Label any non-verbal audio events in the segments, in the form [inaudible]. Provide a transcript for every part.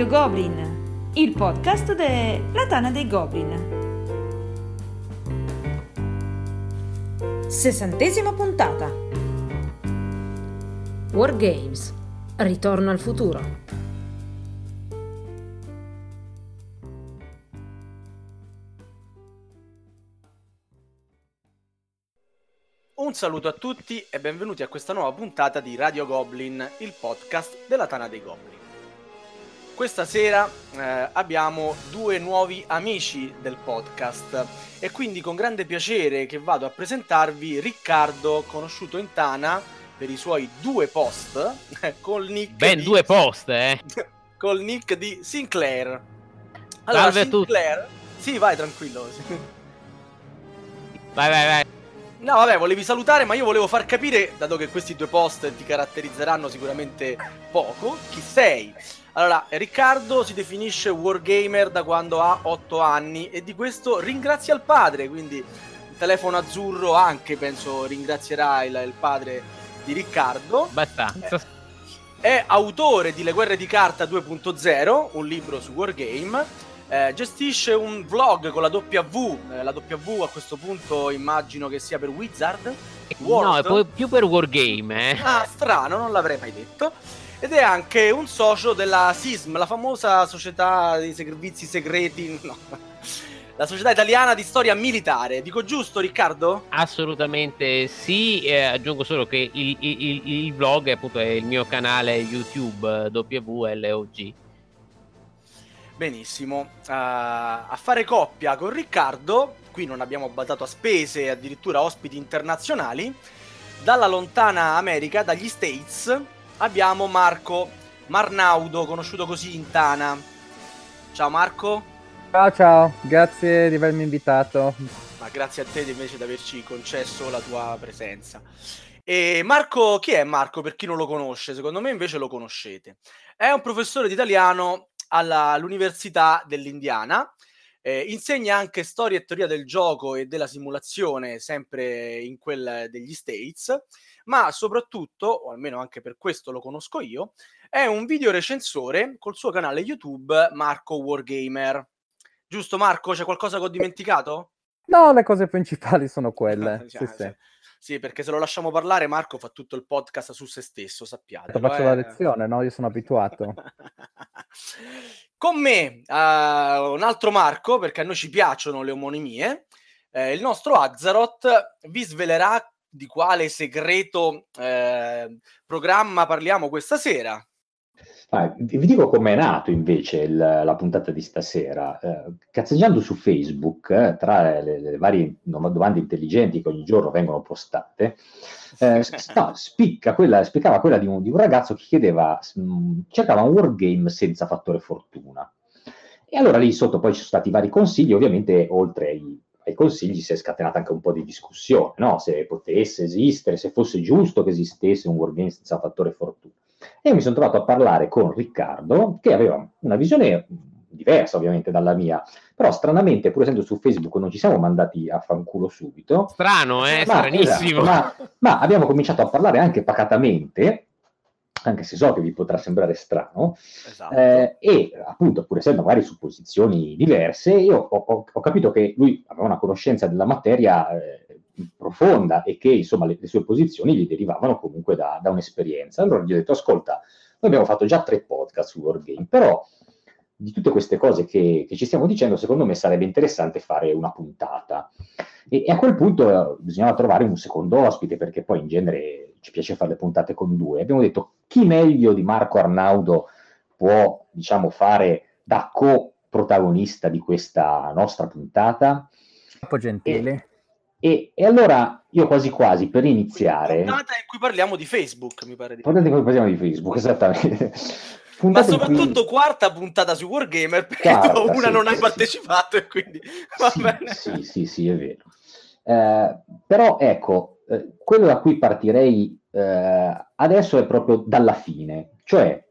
Radio Goblin, il podcast della Tana dei Goblin. Sessantesima puntata. Wargames. Ritorno al futuro. Un saluto a tutti e benvenuti a questa nuova puntata di Radio Goblin, il podcast della Tana dei Goblin. Questa sera eh, abbiamo due nuovi amici del podcast e quindi con grande piacere che vado a presentarvi Riccardo, conosciuto in Tana per i suoi due post col nick Ben di... due post, eh. [laughs] col nick di Sinclair. Salve a tutti. Sinclair... Sì, vai tranquillo. Vai, vai, vai. No, vabbè, volevi salutare, ma io volevo far capire, dato che questi due post ti caratterizzeranno sicuramente poco, chi sei. Allora, Riccardo si definisce wargamer da quando ha 8 anni e di questo ringrazia il padre, quindi il telefono azzurro anche penso ringrazierà il, il padre di Riccardo. Abbastanza. È autore di Le guerre di carta 2.0, un libro su wargame. Eh, gestisce un vlog con la W. eh, la W a questo punto immagino che sia per Wizard. No, World. è poi più per Wargame, eh. Ah, strano, non l'avrei mai detto. Ed è anche un socio della SISM, la famosa società di servizi segreti. [laughs] No. La società italiana di storia militare. Dico giusto, Riccardo? Assolutamente sì, eh, aggiungo solo che il, il- il- vlog è appunto è il mio canale YouTube WLOG. Benissimo. Uh, a fare coppia con Riccardo, qui non abbiamo badato a spese, addirittura ospiti internazionali. Dalla lontana America, dagli States, abbiamo Marco Marnaudo, conosciuto così in Tana. Ciao Marco. Ciao ciao, grazie di avermi invitato. Ma grazie a te invece di averci concesso la tua presenza. E Marco, chi è Marco per chi non lo conosce? Secondo me invece lo conoscete. È un professore di italiano alla- all'Università dell'Indiana. Eh, insegna anche storia e teoria del gioco e della simulazione, sempre in quel degli States, ma soprattutto, o almeno anche per questo lo conosco io, è un videorecensore col suo canale YouTube Marco Wargamer. Giusto Marco? C'è qualcosa che ho dimenticato? No, le cose principali sono quelle. [laughs] Sì, sì. sì. Sì, perché se lo lasciamo parlare, Marco fa tutto il podcast su se stesso, sappiate. Faccio la lezione, no? Io sono abituato. [laughs] Con me, eh, un altro Marco, perché a noi ci piacciono le omonimie, eh, il nostro Axaroth vi svelerà di quale segreto eh, programma parliamo questa sera. Ah, vi dico com'è nato invece il- la puntata di stasera. Eh, cazzeggiando su Facebook, eh, tra le, le varie domande intelligenti che ogni giorno vengono postate, eh, no, [laughs] spicca quella, spiccava quella di un, di un ragazzo che chiedeva, mh, cercava un wargame senza fattore fortuna. E allora lì sotto poi ci sono stati vari consigli, ovviamente oltre ai, ai consigli si è scatenata anche un po' di discussione, no? se potesse esistere, se fosse giusto che esistesse un wargame senza fattore fortuna. E mi sono trovato a parlare con Riccardo, che aveva una visione diversa ovviamente dalla mia, però stranamente, pur essendo su Facebook, non ci siamo mandati a fanculo subito, Strano, eh, ma, stranissimo. esatto, ma, ma abbiamo cominciato a parlare anche pacatamente, anche se so che vi potrà sembrare strano, Esatto. eh, e appunto, pur essendo magari su posizioni diverse, io ho, ho- ho capito che lui aveva una conoscenza della materia eh, profonda e che insomma le, le sue posizioni gli derivavano comunque da, da un'esperienza. Allora gli ho detto: Ascolta, noi abbiamo fatto già tre podcast su Wargame, però di tutte queste cose che, che ci stiamo dicendo, secondo me sarebbe interessante fare una puntata. E, e a quel punto eh, bisognava trovare un secondo ospite, perché poi in genere ci piace fare le puntate con due. Abbiamo detto chi meglio di Marco Arnaudo può, diciamo, fare da co-protagonista di questa nostra puntata. Troppo gentili. E, e allora io quasi quasi per iniziare, Puntata in cui parliamo di Facebook, mi pare di guardate come parliamo di Facebook, esattamente. Ma Puntata in cui- soprattutto quarta puntata su Wargamer, perché Quarta, tu una sì, non hai sì. partecipato e quindi va sì, bene. sì, sì, sì, è vero. Eh, però ecco, eh, quello da cui partirei eh, adesso è proprio dalla fine, cioè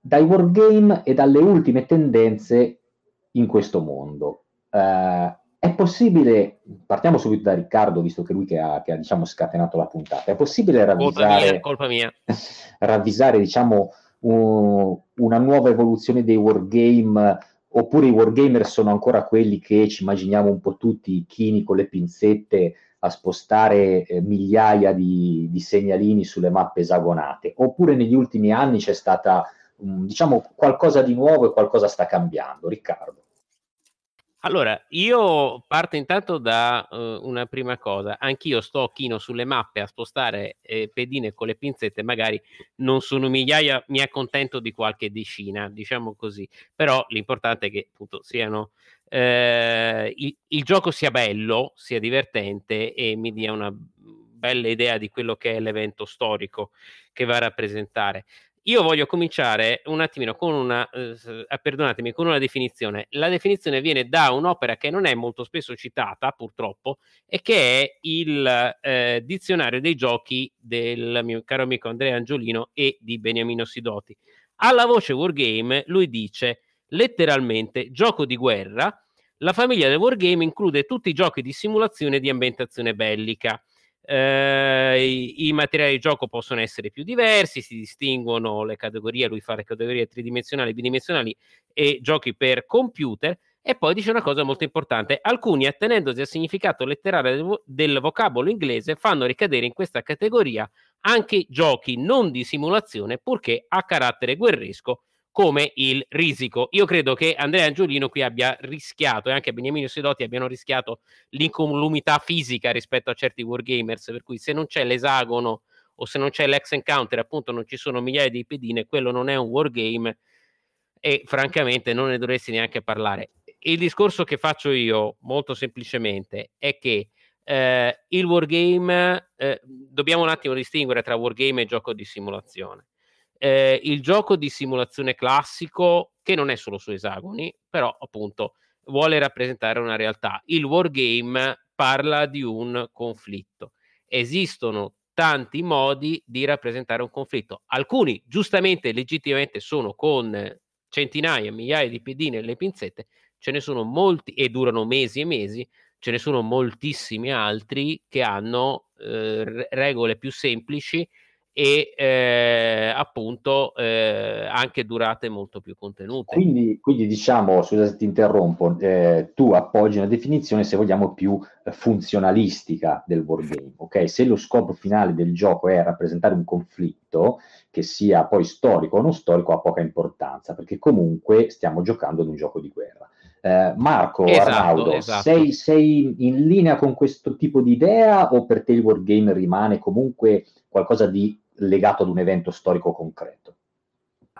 dai wargame e dalle ultime tendenze in questo mondo. Eh, è possibile, partiamo subito da Riccardo, visto che lui che ha, che ha, diciamo, scatenato la puntata, è possibile Colpa mia, ravvisare, colpa mia. [laughs] ravvisare diciamo, uh, una nuova evoluzione dei wargame oppure i wargamer sono ancora quelli che ci immaginiamo un po' tutti, i chini con le pinzette a spostare eh, migliaia di, di, segnalini sulle mappe esagonate, oppure negli ultimi anni c'è stata, um, diciamo, qualcosa di nuovo e qualcosa sta cambiando. Riccardo. Allora, io parto intanto da uh, una prima cosa. Anch'io sto chino sulle mappe a spostare eh, pedine con le pinzette, magari non sono migliaia, mi accontento di qualche decina, diciamo così. Però l'importante è che appunto siano eh, il, il, gioco sia bello, sia divertente e mi dia una bella idea di quello che è l'evento storico che va a rappresentare. Io voglio cominciare un attimino con una, eh, perdonatemi, con una definizione. La definizione viene da un'opera che non è molto spesso citata, purtroppo, e che è il eh, dizionario dei giochi del mio caro amico Andrea Angiolino e di Beniamino Sidoti. Alla voce Wargame lui dice letteralmente gioco di guerra. La famiglia del wargame include tutti i giochi di simulazione di ambientazione bellica eh, i, i, materiali di gioco possono essere più diversi, si distinguono le categorie, lui fa le categorie tridimensionali, bidimensionali e giochi per computer. E poi dice una cosa molto importante: alcuni, attenendosi al significato letterale del, del vocabolo inglese, fanno ricadere in questa categoria anche giochi non di simulazione, purché a carattere guerresco come il risico. Io credo che Andrea Angiolino qui abbia rischiato e anche Beniamino Sedotti abbiano rischiato l'incolumità fisica rispetto a certi wargamers, per cui se non c'è l'esagono o se non c'è l'ex encounter, appunto non ci sono migliaia di pedine, quello non è un wargame e francamente non ne dovresti neanche parlare. Il discorso che faccio io molto semplicemente è che eh, il wargame eh, dobbiamo un attimo distinguere tra wargame e gioco di simulazione eh, il gioco di simulazione classico, che non è solo su esagoni, però appunto vuole rappresentare una realtà. Il wargame parla di un conflitto. Esistono tanti modi di rappresentare un conflitto. Alcuni, giustamente e legittimamente, sono con centinaia, migliaia di pedine e le pinzette, ce ne sono molti e durano mesi e mesi, ce ne sono moltissimi altri che hanno eh, regole più semplici e eh, appunto eh, anche durate molto più contenute. Quindi, quindi diciamo, scusa se ti interrompo, eh, tu appoggi una definizione, se vogliamo, più funzionalistica del wargame, ok? Se lo scopo finale del gioco è rappresentare un conflitto, che sia poi storico o non storico, ha poca importanza, perché comunque stiamo giocando ad un gioco di guerra. Eh, Marco, esatto, Arnaudo, esatto. Sei, sei, in linea con questo tipo di idea o per te il wargame rimane comunque qualcosa di legato ad un evento storico concreto.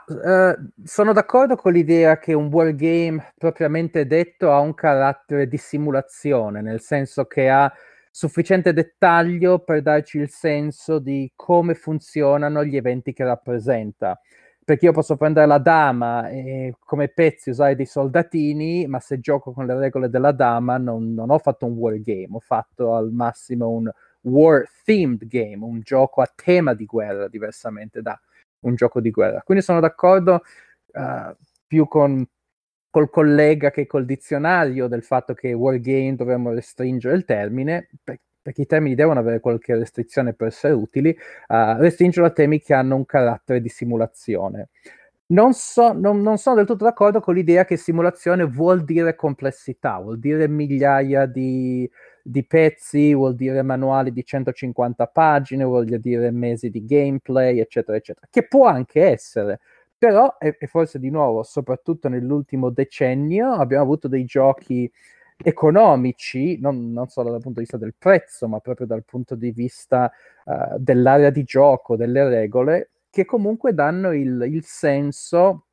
Uh, sono d'accordo con l'idea che un wargame propriamente detto ha un carattere di simulazione, nel senso che ha sufficiente dettaglio per darci il senso di come funzionano gli eventi che rappresenta. Perché io posso prendere la dama e come pezzi usare dei soldatini, ma se gioco con le regole della dama non, non ho fatto un wargame, ho fatto al massimo un, war themed game, un gioco a tema di guerra, diversamente da un gioco di guerra. Quindi sono d'accordo uh, più con col collega che col dizionario del fatto che wargame dovremmo restringere il termine, per, perché i termini devono avere qualche restrizione per essere utili, uh, restringerlo a temi che hanno un carattere di simulazione. Non, so, non, non, sono del tutto d'accordo con l'idea che simulazione vuol dire complessità, vuol dire migliaia di, di pezzi, vuol dire manuali di 150 pagine, vuol dire mesi di gameplay, eccetera, eccetera, che può anche essere. Però, e, e forse di nuovo, soprattutto nell'ultimo decennio, abbiamo avuto dei giochi economici, non, non, solo dal punto di vista del prezzo, ma proprio dal punto di vista uh, dell'area di gioco, delle regole, che comunque danno il, il senso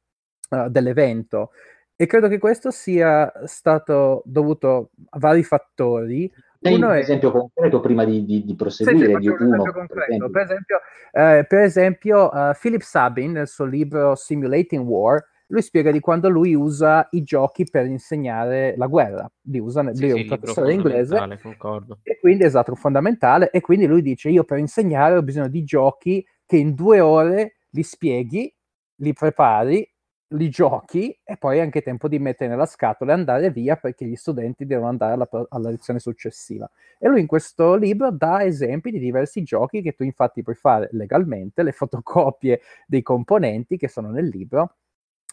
uh, dell'evento. E credo che questo sia stato dovuto a vari fattori. Sei uno un è... esempio concreto prima di, di, di proseguire sì, di uno. Per esempio, per esempio, eh, per esempio uh, Philip Sabin nel suo libro Simulating War lui spiega di quando lui usa i giochi per insegnare la guerra. Li usa, sì, lui è un sì, professore inglese. Concordo. E quindi è esatto, fondamentale. E quindi lui dice: Io per insegnare ho bisogno di giochi che in due ore li spieghi, li prepari li giochi e poi è anche tempo di mettere nella scatola e andare via perché gli studenti devono andare alla, alla, lezione successiva. E lui in questo libro dà esempi di diversi giochi che tu infatti puoi fare legalmente, le [laughs] fotocopie dei componenti che sono nel libro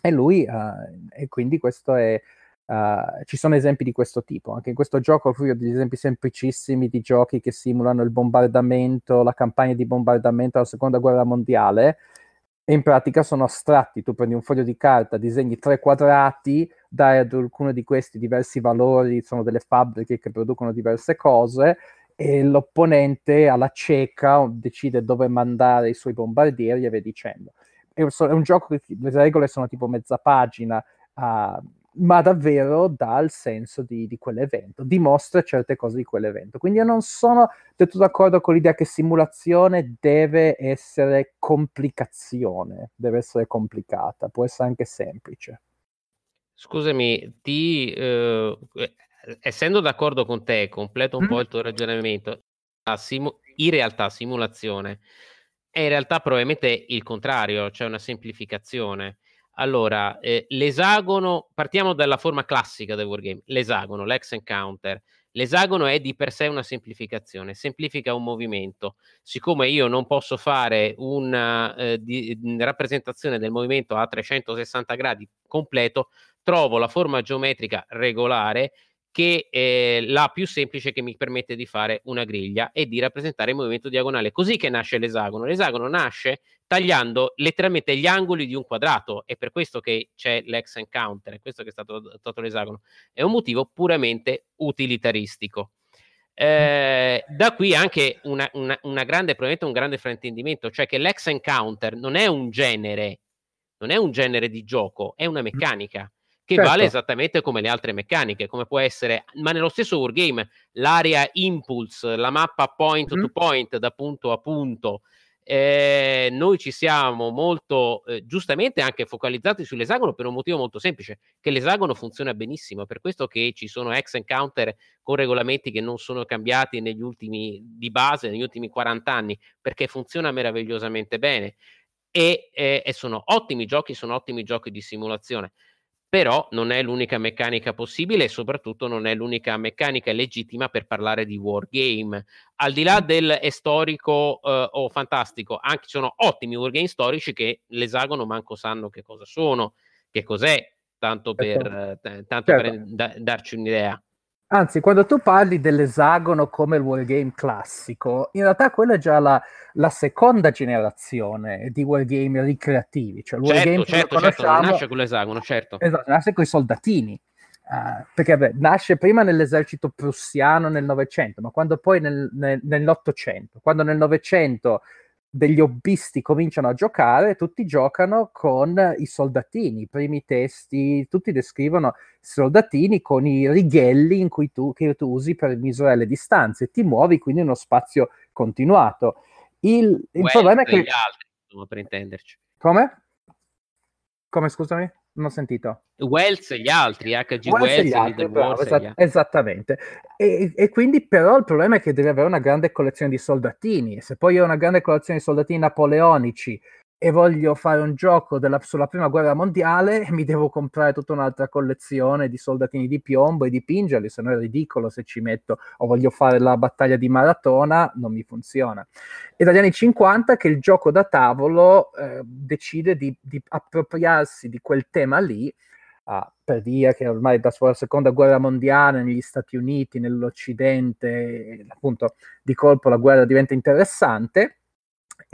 e lui, uh, e quindi questo è, Uh, ci sono esempi di questo tipo. Anche in questo gioco ho degli esempi semplicissimi di giochi che simulano il bombardamento, la campagna di bombardamento alla seconda guerra mondiale. E in pratica sono astratti. Tu prendi un foglio di carta, disegni tre quadrati, dai ad alcuno di questi diversi valori, sono delle fabbriche che producono diverse cose, e l'opponente alla cieca decide dove mandare i suoi bombardieri e via dicendo. È un, è un gioco che le regole sono tipo mezza pagina. Uh, ma davvero dà il senso di, di, quell'evento, dimostra certe cose di quell'evento. Quindi io non sono del tutto d'accordo con l'idea che simulazione deve essere complicazione, deve essere complicata, può essere anche semplice. Scusami, ti, eh, essendo d'accordo con te, completo un mm. po' il tuo ragionamento, simu- in realtà simulazione è in realtà probabilmente il contrario, cioè una semplificazione allora, eh, l'esagono, partiamo dalla forma classica del wargame, l'esagono, l'ex encounter. L'esagono è di per sé una semplificazione, semplifica un movimento. Siccome io non posso fare una eh, di, rappresentazione del movimento a 360 gradi completo, trovo la forma geometrica regolare che è la più semplice che mi permette di fare una griglia e di rappresentare il movimento diagonale. Così che nasce l'esagono. L'esagono nasce tagliando letteralmente gli angoli di un quadrato. È per questo che c'è l'ex encounter, è questo che è stato adottato l'esagono. È un motivo puramente utilitaristico. Eh, da qui anche una, una, una grande, probabilmente un grande fraintendimento, cioè che l'ex encounter non è un genere, non è un genere di gioco, è una meccanica che certo. vale esattamente come le altre meccaniche, come può essere, ma nello stesso wargame, l'area impulse, la mappa point mm-hmm. to point da punto a punto, eh, noi ci siamo molto eh, giustamente anche focalizzati sull'esagono per un motivo molto semplice, che l'esagono funziona benissimo, per questo che ci sono ex encounter con regolamenti che non sono cambiati negli ultimi di base, negli ultimi 40 anni, perché funziona meravigliosamente bene e, eh, e sono ottimi giochi, sono ottimi giochi di simulazione però non è l'unica meccanica possibile e soprattutto non è l'unica meccanica legittima per parlare di wargame. Al di là del è storico eh, o fantastico, anche sono ottimi wargame storici che l'esagono manco sanno che cosa sono, che cos'è, tanto per, certo. eh, tanto certo. per da, darci un'idea. Anzi, quando tu parli dell'esagono come il wargame classico, in realtà quella è già la, la seconda generazione di wargame ricreativi. Cioè il certo, wargame certo, certo, nasce con l'esagono, certo. Esatto, nasce con i soldatini. Uh, perché beh, nasce prima nell'esercito prussiano nel Novecento, ma quando poi nel, nel, nell'Ottocento, quando nel Novecento degli hobbisti cominciano a giocare, tutti giocano con i soldatini, i primi testi, tutti descrivono i soldatini con i righelli in cui tu, che tu usi per misurare le distanze, ti muovi quindi in uno spazio continuato. Il, il problema è che... Gli altri, per intenderci. Come? Come scusami? Non ho sentito. Wells e gli altri, HG Wells, Wells e gli altri, bravo, esat- esattamente. E, e, quindi però il problema è che deve avere una grande collezione di soldatini. Se poi ho una grande collezione di soldatini napoleonici e voglio fare un gioco della, sulla prima guerra mondiale, mi devo comprare tutta un'altra collezione di soldatini di piombo e dipingerli, se no è ridicolo se ci metto o voglio fare la battaglia di maratona, non mi funziona. È dagli anni 50 che il gioco da tavolo eh, decide di, di, appropriarsi di quel tema lì, uh, per dire che ormai da la seconda guerra mondiale negli Stati Uniti, nell'Occidente, appunto di colpo la guerra diventa interessante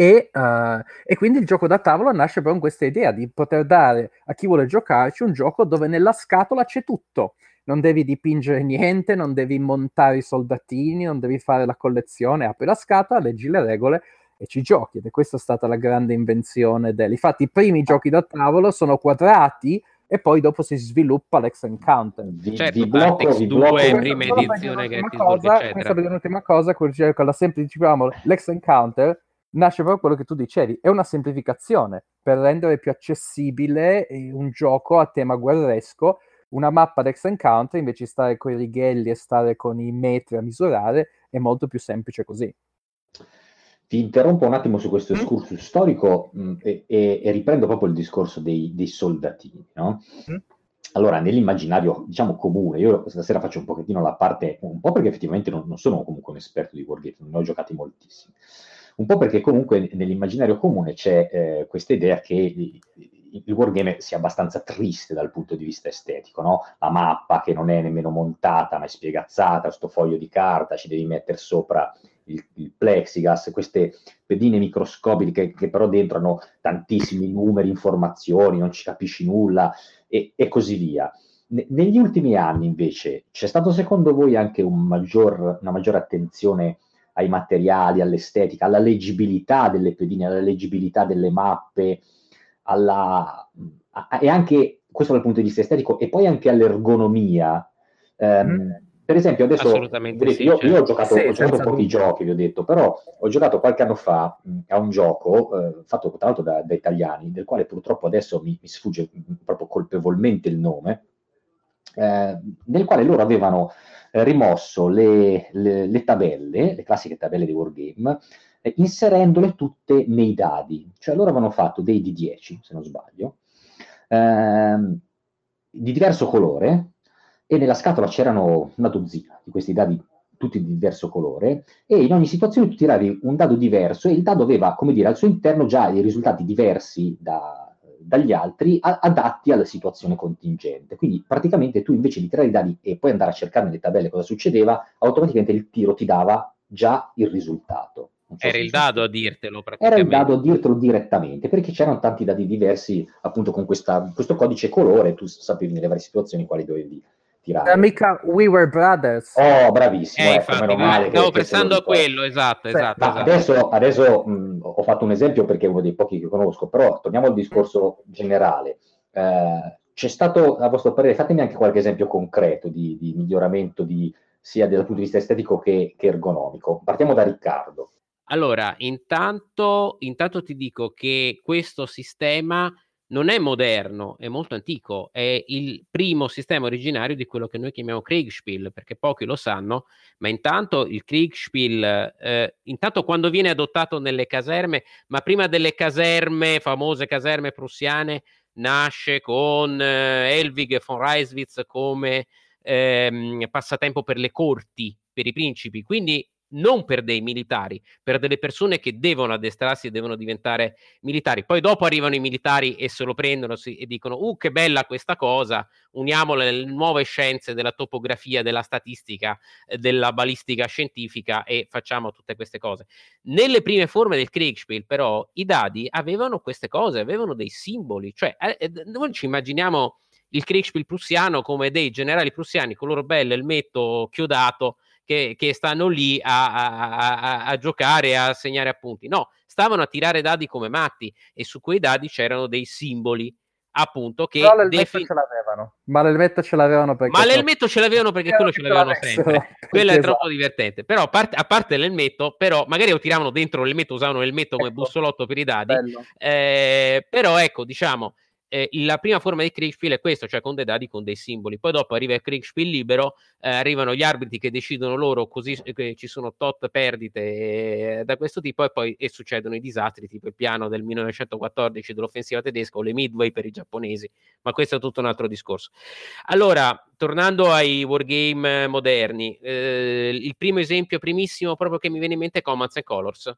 e, uh, e, quindi il gioco da tavola nasce proprio con questa idea di poter dare a chi vuole giocarci un gioco dove nella scatola c'è tutto. Non devi dipingere niente, non devi montare i soldatini, non devi fare la collezione, apri la scatola, leggi le regole e ci giochi. Ed è questa stata la grande invenzione del... Infatti i primi giochi da tavolo sono quadrati e poi dopo si sviluppa l'ex encounter. Vi, certo, vi blocco, vi blocco. prima edizione che cosa, questa è l'ultima cosa, con la semplice, diciamo, l'ex encounter nasce proprio quello che tu dicevi, è una semplificazione per rendere più accessibile eh, un gioco a tema guerresco, una mappa d'ex encounter invece di stare con i righelli e stare con i metri a misurare è molto più semplice così. ti interrompo un attimo su questo Mm. excursus storico mh, e, e- e riprendo proprio il discorso dei, dei soldatini, no? Mm. Allora, nell'immaginario, diciamo, comune, io stasera faccio un pochettino la parte, un po' perché effettivamente non, non sono comunque un esperto di wargame, ne ho giocati moltissimi, un po' perché comunque nell'immaginario comune c'è eh, questa idea che il, wargame sia abbastanza triste dal punto di vista estetico, no? La mappa che non è nemmeno montata, ma è spiegazzata, sto foglio di carta, ci devi mettere sopra il, il plexiglass, queste pedine microscopiche che, che però dentro hanno tantissimi numeri, informazioni, non ci capisci nulla e, e così via. Ne- negli ultimi anni invece c'è stato secondo voi anche un maggior, una maggiore attenzione ai materiali, all'estetica, alla leggibilità delle pedine, alla leggibilità delle mappe, alla, a- e anche questo dal punto di vista estetico e poi anche all'ergonomia. Ehm, Mm. Per esempio, adesso vedete, sì, io, certo. io ho giocato, Sì, ho giocato pochi dubbio. giochi, vi ho detto, però ho giocato qualche anno fa mh, a un gioco eh, fatto tra l'altro da, da italiani, del quale purtroppo adesso mi, mi sfugge mh, proprio colpevolmente il nome, eh, nel quale loro avevano eh, rimosso le, le- le tabelle, le classiche tabelle di Wargame, eh, inserendole tutte nei dadi. Cioè loro avevano fatto dei D10, se non sbaglio, ehm, di diverso colore, e nella scatola c'erano una dozzina di questi dadi tutti di diverso colore e in ogni situazione tu tiravi un dado diverso e il dado aveva, come dire, al suo interno già dei risultati diversi da- dagli altri a- adatti alla situazione contingente. Quindi praticamente tu invece di tirare i dadi e poi andare a cercare nelle tabelle cosa succedeva, automaticamente il tiro ti dava già il risultato. So Era il dado a dirtelo Era praticamente. il dado a dirtelo direttamente, perché c'erano tanti dadi diversi, appunto con questa- questo codice colore, tu sapevi nelle varie situazioni quali dovevi tirare. Mica We Were Brothers. Oh, bravissimo, Eh, ecco, infatti, meno male che- stavo che pensando a ricordi. quello, esatto, Sì, esatto. Ma esatto. adesso, adesso, mh, ho fatto un esempio perché è uno dei pochi che conosco, però torniamo al discorso generale. Eh, c'è stato, a vostro parere, fatemi anche qualche esempio concreto di, di miglioramento di- sia dal punto di vista estetico che, che ergonomico. Partiamo da Riccardo. Allora, intanto, intanto ti dico che questo sistema non è moderno, è molto antico, è il primo sistema originario di quello che noi chiamiamo Kriegspiel, perché pochi lo sanno, ma intanto il Kriegspiel, eh, intanto quando viene adottato nelle caserme, ma prima delle caserme, famose caserme prussiane, nasce con eh, Helwig von Reiswitz come ehm, passatempo per le corti, per i principi, quindi non per dei militari, per delle persone che devono addestrarsi e devono diventare militari. Poi dopo arrivano i militari e se lo prendono si- e dicono, uh, che bella questa cosa, uniamole alle nuove scienze della topografia, della statistica, eh, della balistica scientifica e facciamo tutte queste cose. Nelle prime forme del Kriegspiel, però, i dadi avevano queste cose, avevano dei simboli, cioè eh, eh, noi ci immaginiamo il Kriegspiel prussiano come dei generali prussiani con loro bello elmetto chiodato che, che stanno lì a, a- a- a giocare, a segnare appunti. No, stavano a tirare dadi come matti e su quei dadi c'erano dei simboli, appunto, che Però l'elmetto defin- ce l'avevano. Ma l'elmetto ce l'avevano perché... Ma l'elmetto ce l'avevano perché quello ce l'avevano sempre. [laughs] Quello è Esatto. troppo divertente. Però a parte, a parte l'elmetto, però magari lo tiravano dentro l'elmetto, usavano l'elmetto come Ecco. bussolotto per i dadi. Eh, però ecco, diciamo, eh, la prima forma di Kriegspiel è questo, cioè con dei dadi, con dei simboli. Poi dopo arriva il Kriegspiel libero, eh, arrivano gli arbitri che decidono loro, così eh, ci sono tot perdite eh, da questo tipo e poi e succedono i disastri, tipo il piano del 1914 dell'offensiva tedesca o le Midway per i giapponesi, ma questo è tutto un altro discorso. Allora, tornando ai wargame moderni, eh, il primo esempio primissimo proprio che mi viene in mente è Commands and Colors.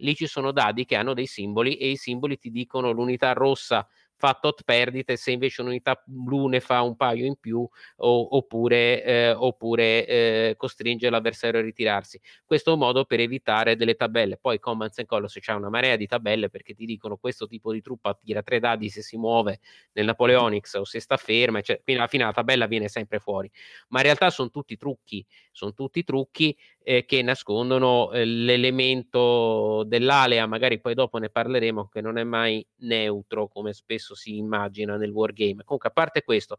Lì ci sono dadi che hanno dei simboli e i simboli ti dicono l'unità rossa fa tot perdite, se invece un'unità blu ne fa un paio in più o- oppure, eh, oppure eh, costringe l'avversario a ritirarsi. Questo è un modo per evitare delle tabelle. Poi Commands and Colors c'è una marea di tabelle perché ti dicono questo tipo di truppa tira tre dadi se si muove nel Napoleonics o se sta ferma, cioè, quindi alla fine la tabella viene sempre fuori. Ma in realtà sono tutti trucchi, sono tutti trucchi eh, che nascondono eh, l'elemento dell'alea, magari poi dopo ne parleremo, che non è mai neutro come spesso si immagina nel wargame. Comunque, a parte questo,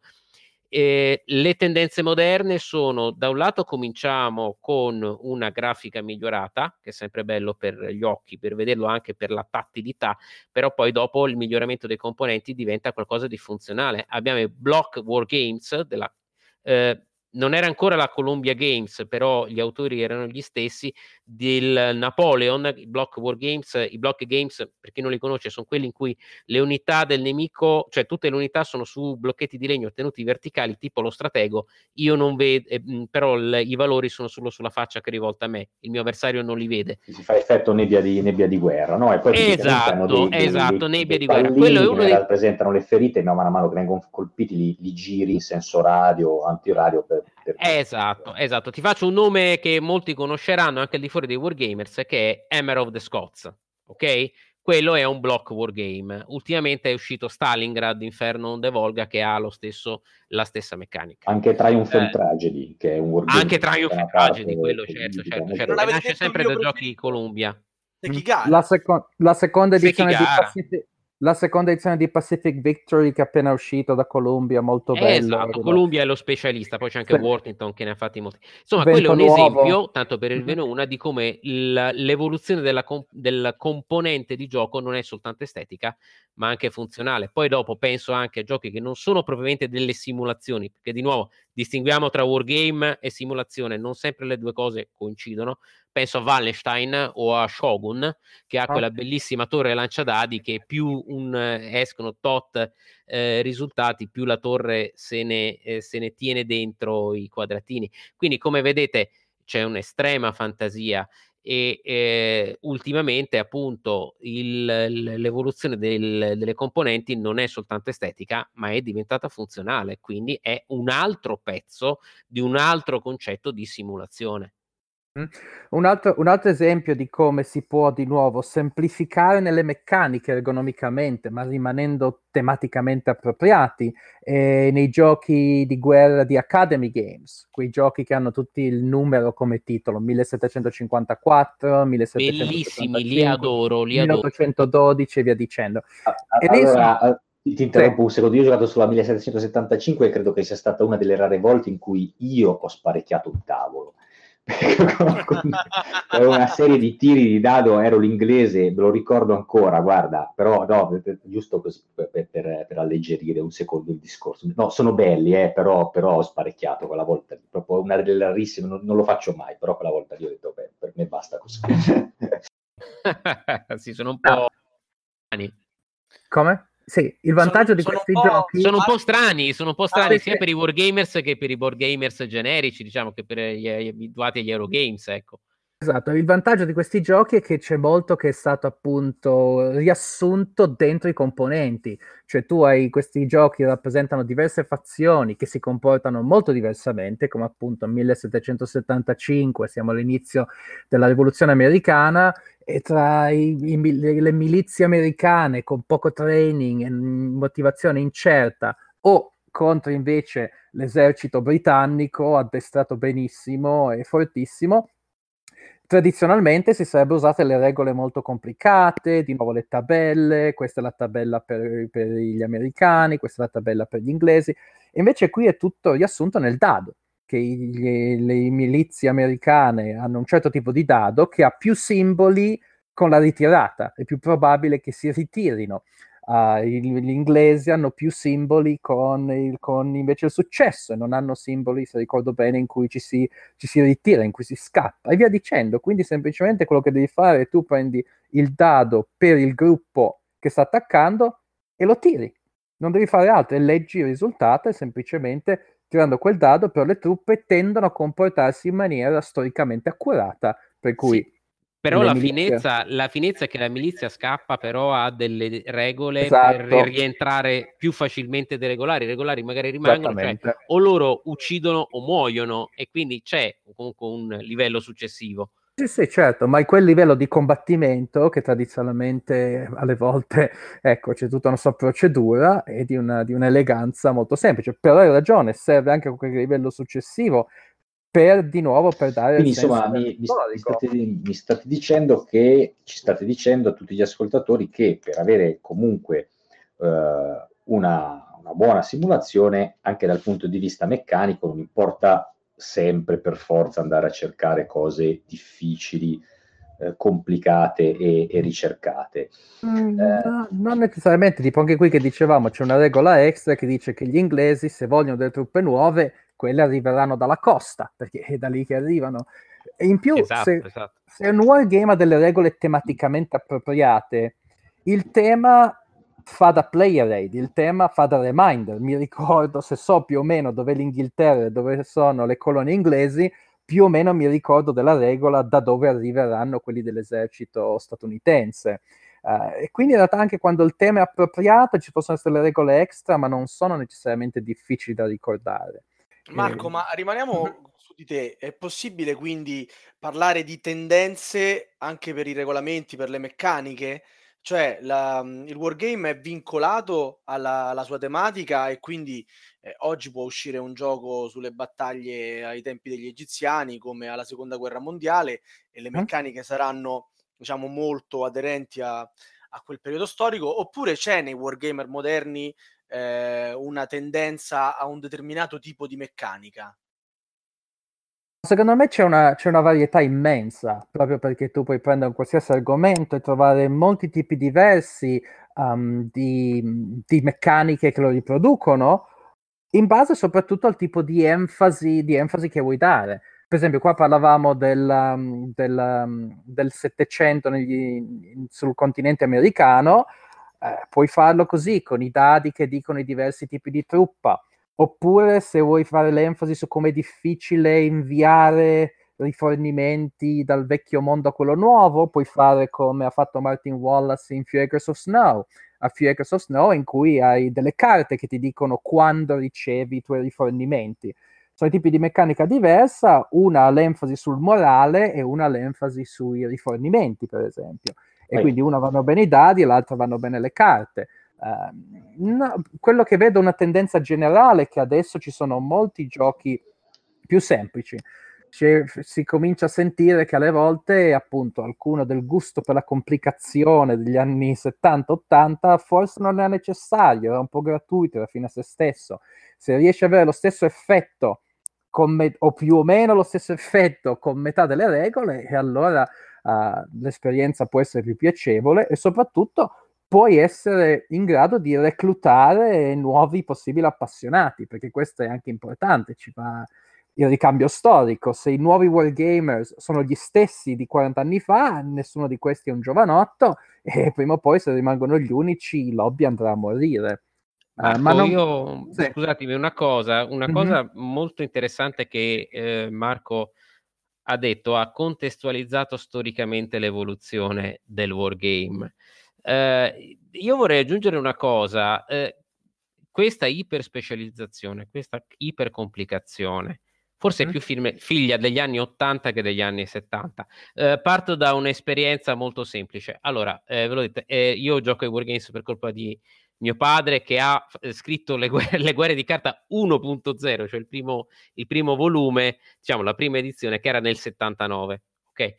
eh, le tendenze moderne sono da un lato cominciamo con una grafica migliorata, che è sempre bello per gli occhi, per vederlo anche per la tattilità, però poi dopo il miglioramento dei componenti diventa qualcosa di funzionale. Abbiamo i block wargames della eh, non era ancora la Columbia Games, però gli autori erano gli stessi del Napoleon, i Block War Games, i Block Games, per chi non li conosce, sono quelli in cui le unità del nemico, cioè tutte le unità sono su blocchetti di legno tenuti verticali, tipo lo stratego, io non vedo, eh, però l- i valori sono solo sulla faccia che rivolta a me, il mio avversario non li vede. Si fa effetto nebbia di, nebbia di guerra, no? E poi esatto, dei, esatto, dei, nebbia di guerra. Quello è uno dei... rappresentano le ferite, ma mano a mano che vengono colpiti li, li giri in senso radio, antiradio per Esatto, esatto. Ti faccio un nome che molti conosceranno anche al di fuori dei Wargamers, che è Hammer of the Scots, ok? Quello è un block wargame. Ultimamente è uscito Stalingrad Inferno on the Volga che ha lo stesso, la stessa meccanica. Anche Triumph eh, and Tragedy, che è un wargame. Anche Triumph and Tragedy, quello certo, certo, certo. Nasce sempre da giochi di Columbia. La, seco- la seconda edizione di Pacific, la seconda edizione di Pacific Victory che è appena uscito da Columbia, molto bello. Esatto, Columbia è lo specialista, poi c'è anche sì. Worthington che ne ha fatti molti. Insomma, quello è un nuovo. esempio, tanto per il veno una, di come il, l'evoluzione della, del componente di gioco non è soltanto estetica, ma anche funzionale. Poi dopo penso anche a giochi che non sono propriamente delle simulazioni, perché di nuovo distinguiamo tra wargame e simulazione, non sempre le due cose coincidono. Penso a Wallenstein o a Shogun, che ha quella bellissima torre lanciadadi che più un, eh, escono tot eh, risultati, più la torre se ne, eh, se ne tiene dentro i quadratini. Quindi, come vedete, c'è un'estrema fantasia e eh, ultimamente appunto il, l'evoluzione del, delle componenti non è soltanto estetica ma è diventata funzionale quindi è un altro pezzo di un altro concetto di simulazione un altro, un altro, esempio di come si può di nuovo semplificare nelle meccaniche ergonomicamente, ma rimanendo tematicamente appropriati, eh, nei giochi di guerra di Academy Games, quei giochi che hanno tutti il numero come titolo, 1754, 1755, Bellissimi, li adoro, li 1812 e via dicendo. allora, sono... Eh, ti interrompo un secondo, io ho giocato sulla 1775 e credo che sia stata una delle rare volte in cui io ho sparecchiato un tavolo [laughs] con una serie di tiri di dado, ero l'inglese, me lo ricordo ancora, guarda, però no, giusto così, per, per, per, alleggerire un secondo il discorso. No, sono belli, eh, però, però, ho sparecchiato quella volta, proprio una delle rarissime, non, non, lo faccio mai, però quella volta io ho detto, beh, per me basta così. [laughs] sì, sono un po'... Come? Sì, il vantaggio sono, di questi giochi... Sono un po' strani, sono un po' strani ah, sia per i wargamers che per i board gamers generici, diciamo, che per gli, gli abituati agli Eurogames, ecco. Esatto, il vantaggio di questi giochi è che c'è molto che è stato appunto riassunto dentro i componenti, cioè tu hai questi giochi che rappresentano diverse fazioni che si comportano molto diversamente, come appunto 1775, siamo all'inizio della rivoluzione americana, e tra i, i, le milizie americane con poco training e motivazione incerta o contro invece l'esercito britannico addestrato benissimo e fortissimo, tradizionalmente si sarebbero usate le regole molto complicate, di nuovo le tabelle, questa è la tabella per, per gli americani, questa è la tabella per gli inglesi, invece qui è tutto riassunto nel dado, che i, le milizie americane hanno un certo tipo di dado che ha più simboli con la ritirata, è più probabile che si ritirino uh, gli inglesi hanno più simboli con, il, con, invece il successo e non hanno simboli, se ricordo bene, in cui ci si, ci si ritira, in cui si scappa e via dicendo. Quindi semplicemente quello che devi fare è tu prendi il dado per il gruppo che sta attaccando e lo tiri. Non devi fare altro e leggi il risultato e semplicemente tirando quel dado, però le truppe tendono a comportarsi in maniera storicamente accurata, per cui... Sì però la finezza, la finezza, è che la milizia scappa, però ha delle regole esatto. per rientrare più facilmente dei regolari. I regolari magari rimangono, cioè, o loro uccidono o muoiono, e quindi c'è comunque un livello successivo. Sì, sì, certo, ma è quel livello di combattimento che tradizionalmente alle volte, [laughs] ecco, c'è tutta una sua procedura e di, una, di un'eleganza molto semplice. Però hai ragione, serve anche quel livello successivo per di nuovo per dare quindi insomma mi, mi, state, mi, state, dicendo che ci state dicendo a tutti gli ascoltatori che per avere comunque eh, una, una, buona simulazione anche dal punto di vista meccanico non importa sempre per forza andare a cercare cose difficili eh, complicate e, e ricercate mm, eh, no, non necessariamente tipo anche qui che dicevamo c'è una regola extra che dice che gli inglesi se vogliono delle truppe nuove quelle arriveranno dalla costa, perché è da lì che arrivano. E in più, Esatto, se, esatto. se un wargame ha delle regole tematicamente appropriate, il tema fa da player aid, il tema fa da reminder. Mi ricordo, se so più o meno dove l'Inghilterra e dove sono le colonie inglesi, più o meno mi ricordo della regola da dove arriveranno quelli dell'esercito statunitense. Uh, e quindi in realtà anche quando il tema è appropriato ci possono essere le regole extra, ma non sono necessariamente difficili da ricordare. Marco, Eh, ma rimaniamo su di te. È possibile quindi parlare di tendenze anche per i regolamenti, per le meccaniche? Cioè, la- il wargame è vincolato alla, alla sua tematica e quindi eh, oggi può uscire un gioco sulle battaglie ai tempi degli egiziani come alla seconda guerra mondiale e le meccaniche saranno, diciamo, molto aderenti a, a quel periodo storico, oppure c'è nei wargamer moderni eh, una tendenza a un determinato tipo di meccanica? Secondo me c'è una, c'è una varietà immensa, proprio perché tu puoi prendere un qualsiasi argomento e trovare molti tipi diversi um, di, di meccaniche che lo riproducono, in base soprattutto al tipo di enfasi, di enfasi che vuoi dare. Per esempio, qua parlavamo del, um, del, um, del 700 negli- sul continente americano, eh, puoi farlo così, con i dadi che dicono i diversi tipi di truppa. Oppure se vuoi fare l'enfasi su come è difficile inviare rifornimenti dal vecchio mondo a quello nuovo, puoi fare come ha fatto Martin Wallace in Few Acres of Snow, a Few Acres of Snow in cui hai delle carte che ti dicono quando ricevi i tuoi rifornimenti. Sono tipi di meccanica diversa, una ha l'enfasi sul morale e una ha l'enfasi sui rifornimenti, per esempio. E Poi- quindi una vanno bene i dadi e l'altra vanno bene le carte. Ehm, no, quello che vedo è una tendenza generale che adesso ci sono molti giochi più semplici. C'è- si comincia a sentire che alle volte, appunto, alcuno del gusto per la complicazione degli anni 70-80 forse non è necessario, è un po' gratuito, alla fine a se stesso. Se riesci ad avere lo stesso effetto me- o più o meno lo stesso effetto con metà delle regole, e allora uh, l'esperienza può essere più piacevole e soprattutto puoi essere in grado di reclutare nuovi possibili appassionati, perché questo è anche importante, ci va il ricambio storico. Se i nuovi wargamers sono gli stessi di 40 anni fa, nessuno di questi è un giovanotto e prima o poi se rimangono gli unici il lobby andrà a morire. Uh, Marco, ma non... io Sì. scusatemi una cosa, una Mhm. cosa molto interessante che eh, Marco ha detto, ha contestualizzato storicamente l'evoluzione del wargame. Eh, io vorrei aggiungere una cosa, eh, questa iperspecializzazione, questa ipercomplicazione, forse è Mm. più film- figlia degli anni 80 che degli anni 70. Eh, parto da un'esperienza molto semplice. Allora, eh, ve l'ho detto, eh, io gioco ai wargames per colpa di mio padre che ha eh, scritto le guerre, [laughs] le guerre di carta 1.0, cioè il primo, il primo volume, diciamo la prima edizione che era nel 79. Ok?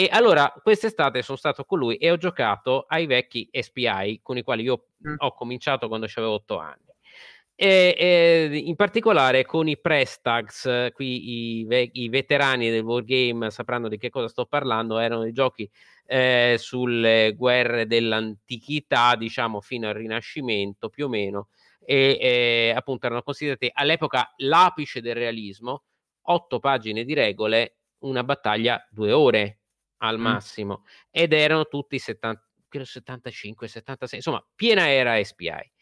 E allora quest'estate sono stato con lui e ho giocato ai vecchi SPI con i quali io Mm. ho cominciato quando avevo 8 anni. E, e in particolare con i Prestags, qui i, ve- i veterani del wargame sapranno di che cosa sto parlando, erano dei giochi eh, sulle guerre dell'antichità, diciamo fino al Rinascimento più o meno, e eh, appunto erano considerati all'epoca l'apice del realismo, otto pagine di regole, una battaglia due ore al Mm. massimo, ed erano tutti 70, credo 75, 76, insomma, piena era SPI.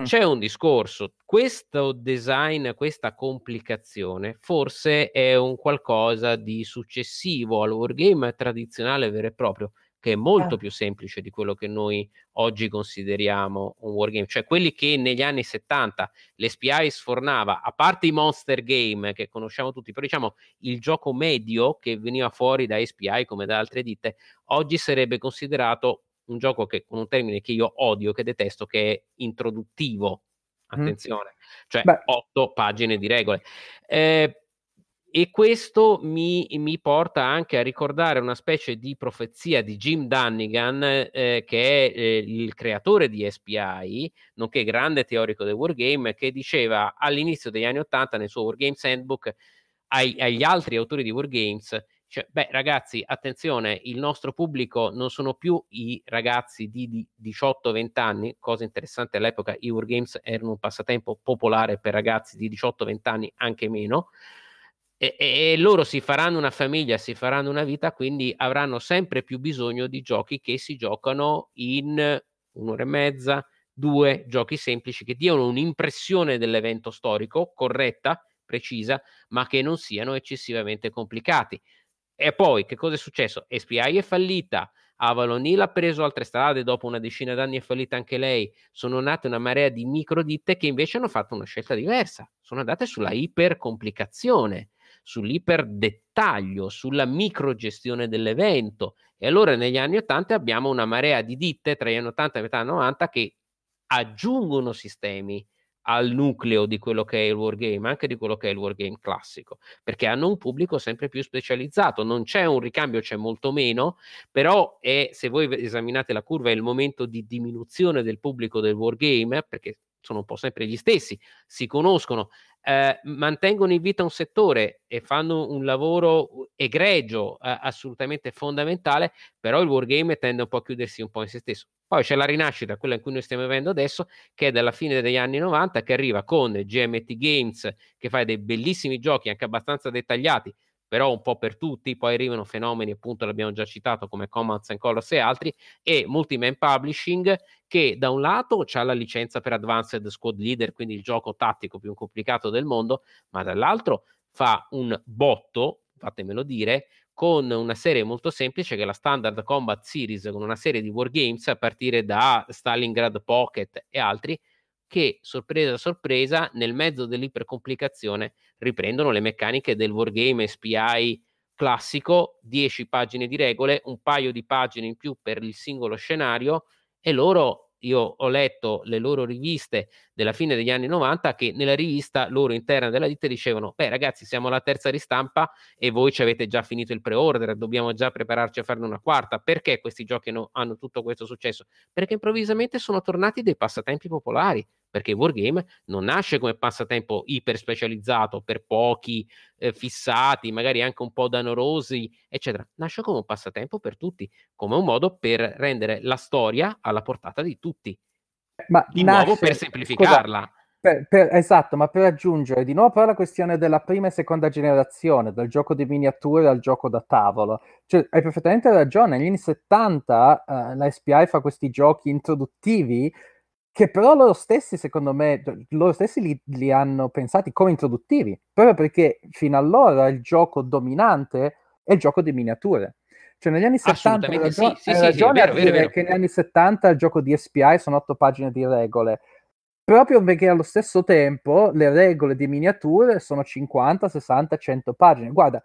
Mm. C'è un discorso, questo design, questa complicazione forse è un qualcosa di successivo al wargame tradizionale vero e proprio, che è molto Ah. più semplice di quello che noi oggi consideriamo un wargame, cioè quelli che negli anni 70 l'SPI sfornava, a parte i monster game che conosciamo tutti, però diciamo il gioco medio che veniva fuori da SPI come da altre ditte, oggi sarebbe considerato un gioco che con un termine che io odio, che detesto, che è introduttivo. Attenzione, cioè Beh. otto pagine di regole. Eh, e questo mi, mi porta anche a ricordare una specie di profezia di Jim Dunnigan, eh, che è eh, il creatore di SPI, nonché grande teorico del wargame, che diceva all'inizio degli anni 80 nel suo Wargames Handbook ai- agli altri autori di wargames Cioè, beh, ragazzi, attenzione, il nostro pubblico non sono più i ragazzi di, di 18-20 anni, cosa interessante all'epoca, i Wargames erano un passatempo popolare per ragazzi di 18-20 anni, anche meno, e, e, loro si faranno una famiglia, si faranno una vita, quindi avranno sempre più bisogno di giochi che si giocano in un'ora e mezza, due giochi semplici che diano un'impressione dell'evento storico corretta, precisa, ma che non siano eccessivamente complicati. E poi che cosa è successo? SPI è fallita, Avalon Hill ha preso altre strade, dopo una decina d'anni è fallita anche lei, sono nate una marea di microditte che invece hanno fatto una scelta diversa, sono andate sulla ipercomplicazione, sull'iperdettaglio, sulla microgestione dell'evento. E allora negli anni 80 abbiamo una marea di ditte tra gli anni 80 e metà anni 90 che aggiungono sistemi al nucleo di quello che è il wargame, anche di quello che è il wargame classico, perché hanno un pubblico sempre più specializzato, non c'è un ricambio, c'è molto meno, però è, se voi esaminate la curva è il momento di diminuzione del pubblico del wargame, perché sono un po' sempre gli stessi, si conoscono, eh, mantengono in vita un settore e fanno un lavoro egregio, eh, assolutamente fondamentale, però il wargame tende un po' a chiudersi un po' in se stesso. Poi c'è la rinascita, quella in cui noi stiamo vivendo adesso, che è dalla fine degli anni 90, che arriva con GMT Games, che fa dei bellissimi giochi anche abbastanza dettagliati, però un po' per tutti, poi arrivano fenomeni, appunto l'abbiamo già citato, come Commands and Colors e altri, e Multiman Publishing, che da un lato ha la licenza per Advanced Squad Leader, quindi il gioco tattico più complicato del mondo, ma dall'altro fa un botto, fatemelo dire, con una serie molto semplice che è la Standard Combat Series, con una serie di wargames a partire da Stalingrad Pocket e altri, che sorpresa sorpresa nel mezzo dell'ipercomplicazione riprendono le meccaniche del wargame SPI classico, 10 pagine di regole, un paio di pagine in più per il singolo scenario e loro io ho letto le loro riviste della fine degli anni 90 che nella rivista loro interna della ditta dicevano beh ragazzi siamo alla terza ristampa e voi ci avete già finito il pre-order dobbiamo già prepararci a farne una quarta. Perché questi giochi no, hanno tutto questo successo? Perché improvvisamente sono tornati dei passatempi popolari perché Wargame non nasce come passatempo iper specializzato per pochi eh, fissati, magari anche un po' danorosi, eccetera. Nasce come un passatempo per tutti, come un modo per rendere la storia alla portata di tutti. Ma di nasce, nuovo per semplificarla. Scusa, per, per, esatto, ma per aggiungere di nuovo però la questione della prima e seconda generazione, dal gioco di miniature al gioco da tavolo. Cioè, hai perfettamente ragione, negli anni 70 uh, eh, la SPI fa questi giochi introduttivi che però loro stessi, secondo me, loro stessi li, li, hanno pensati come introduttivi, proprio perché fino allora il gioco dominante è il gioco di miniature. Cioè negli anni 70 hai ragione, sì, sì, sì, ragione vero, a dire vero, che negli anni 70 il gioco di SPI sono otto pagine di regole, proprio perché allo stesso tempo le regole di miniature sono 50, 60, 100 pagine. Guarda,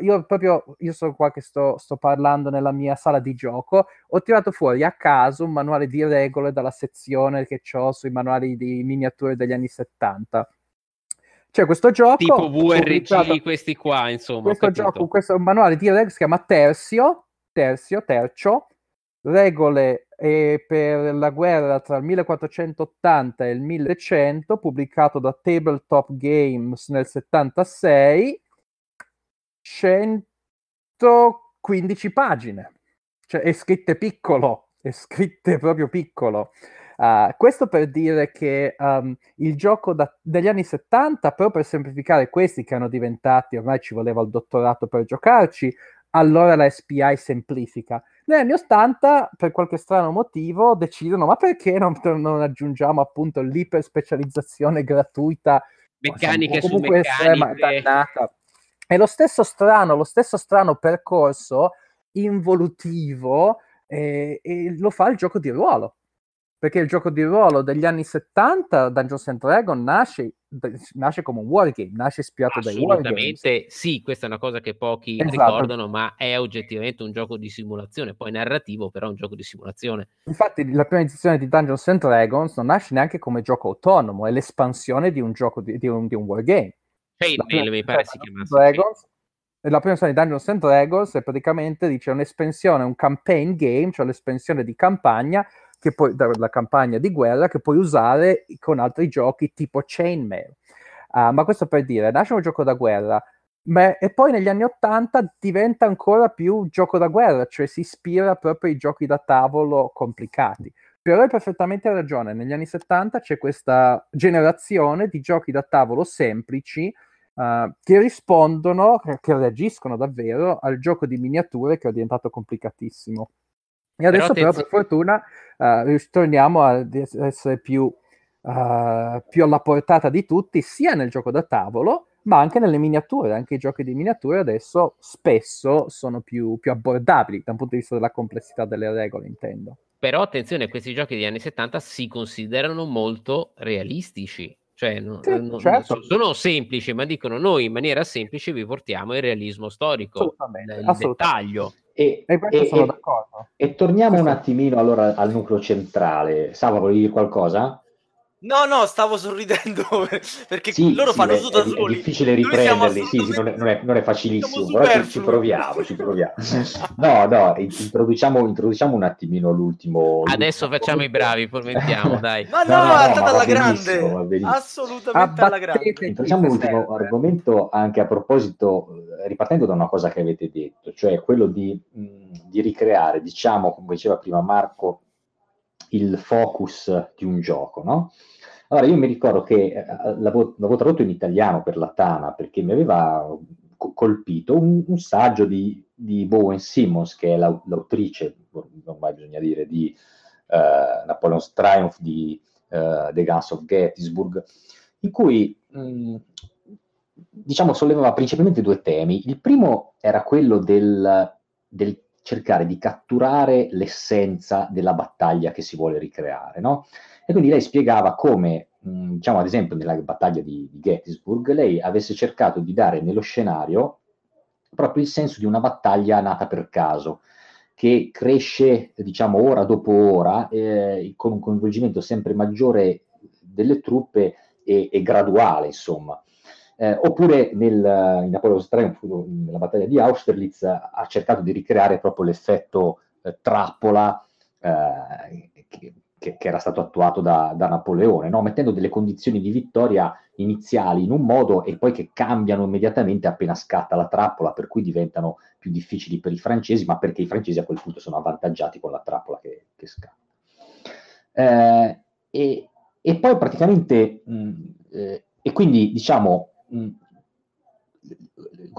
io proprio, io sono qua che sto, sto, parlando nella mia sala di gioco, ho tirato fuori a caso un manuale di regole dalla sezione che ho sui manuali di miniature degli anni 70. C'è questo gioco... Tipo VRG, questi qua, insomma. Questo gioco, questo manuale di regole si chiama Terzio, Terzio, Tercio, regole eh, per la guerra tra il 1480 e il 1100, pubblicato da Tabletop Games nel 76 115 pagine, cioè è scritte piccolo, è scritte proprio piccolo. Uh, questo per dire che um, il gioco da, degli anni 70, però per semplificare questi che erano diventati, ormai ci voleva il dottorato per giocarci, allora la SPI semplifica. Negli anni 80, per qualche strano motivo, decidono ma perché non, non aggiungiamo appunto l'iperspecializzazione gratuita? Meccaniche su meccaniche. È lo stesso strano, lo stesso strano percorso involutivo eh, e lo fa il gioco di ruolo. Perché il gioco di ruolo degli anni 70, Dungeons and Dragons, nasce, nasce come un wargame, nasce ispirato dai wargame. Assolutamente sì, questa è una cosa che pochi esatto. ricordano, ma è oggettivamente un gioco di simulazione, poi narrativo, però è un gioco di simulazione. Infatti la prima edizione di Dungeons and Dragons non nasce neanche come gioco autonomo, è l'espansione di un gioco di, di un, di un wargame. Chainmail mi pare si chiamasse. Dragons, la prima versione di Dungeons and Dragons è praticamente dice un'espansione, un campaign game, cioè l'espansione di campagna che poi, la campagna di guerra che puoi usare con altri giochi tipo Chainmail. Uh, ma questo per dire, nasce un gioco da guerra, Beh, e poi negli anni Ottanta diventa ancora più gioco da guerra, cioè si ispira proprio ai giochi da tavolo complicati. Però hai perfettamente ragione, negli anni 70 c'è questa generazione di giochi da tavolo semplici uh, che rispondono, che reagiscono davvero al gioco di miniature che è diventato complicatissimo. E adesso però, però per fortuna uh, ritorniamo a essere più, uh, più alla portata di tutti, sia nel gioco da tavolo, ma anche nelle miniature. Anche i giochi di miniature adesso spesso sono più, più abbordabili dal punto di vista della complessità delle regole, intendo. Però attenzione, questi giochi degli anni 70 si considerano molto realistici. Cioè, non, sì, non, certo. sono semplici, ma dicono noi in maniera semplice vi portiamo il realismo storico, assolutamente, il assolutamente. dettaglio. E, e, e, e, d'accordo. e torniamo un attimino allora al nucleo centrale. Sava, volevi dire qualcosa? No, no, stavo sorridendo [laughs] perché sì, loro sì, fanno tutto da soli. È difficile riprenderli, sì, sì, non, è, non, è, non è facilissimo, però ci, ci, proviamo, ci proviamo. [laughs] No, no, introduciamo, introduciamo un attimino l'ultimo. Adesso l'ultimo facciamo i bravi, pormentiamo, [laughs] dai. Ma no, no, no, è andata alla grande, assolutamente alla grande. Introduciamo l'ultimo argomento anche a proposito, ripartendo da una cosa che avete detto, cioè quello di, mh, di ricreare, diciamo, come diceva prima Marco, il focus di un gioco, no? Allora, io mi ricordo che eh, l'avevo, tradotto in italiano per la Tana perché mi aveva colpito un, un saggio di, di, Bowen Simmons, che è l'autrice, ormai bisogna dire, di uh, Napoleon's Triumph, di uh, The Guns of Gettysburg, in cui mh, diciamo sollevava principalmente due temi. Il primo era quello del, del cercare di catturare l'essenza della battaglia che si vuole ricreare, no? E quindi lei spiegava come, mh, diciamo ad esempio nella battaglia di, di, Gettysburg, lei avesse cercato di dare nello scenario proprio il senso di una battaglia nata per caso, che cresce, diciamo, ora dopo ora, eh, con un coinvolgimento sempre maggiore delle truppe e, e graduale, insomma. Eh, oppure nel, in Napoleon Triumph, nella battaglia di Austerlitz, ha cercato di ricreare proprio l'effetto eh, trappola eh, che, che, era stato attuato da, da Napoleone, no? mettendo delle condizioni di vittoria iniziali in un modo e poi che cambiano immediatamente appena scatta la trappola, per cui diventano più difficili per i francesi, ma perché i francesi a quel punto sono avvantaggiati con la trappola che, che scatta. Eh, e, e, poi praticamente, mh, eh, e quindi diciamo,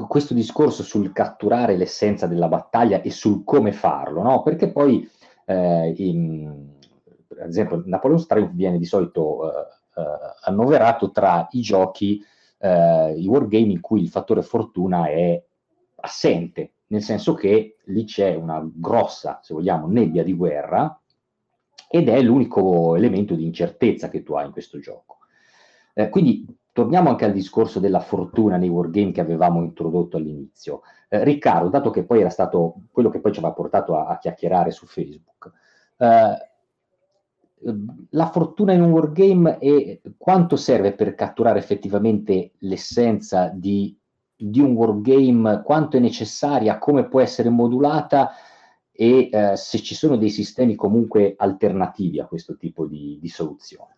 questo discorso sul catturare l'essenza della battaglia e sul come farlo, no? Perché poi, eh, in, ad esempio, Napoleon Triumph viene di solito eh, eh, annoverato tra i giochi, eh, i wargame in cui il fattore fortuna è assente, nel senso che lì c'è una grossa, se vogliamo, nebbia di guerra ed è l'unico elemento di incertezza che tu hai in questo gioco. Eh, quindi torniamo anche al discorso della fortuna nei wargame che avevamo introdotto all'inizio. Eh, Riccardo, dato che poi era stato quello che poi ci aveva portato a, a chiacchierare su Facebook, eh, la fortuna in un wargame e quanto serve per catturare effettivamente l'essenza di, di un wargame, quanto è necessaria, come può essere modulata e eh, se ci sono dei sistemi comunque alternativi a questo tipo di, di soluzione.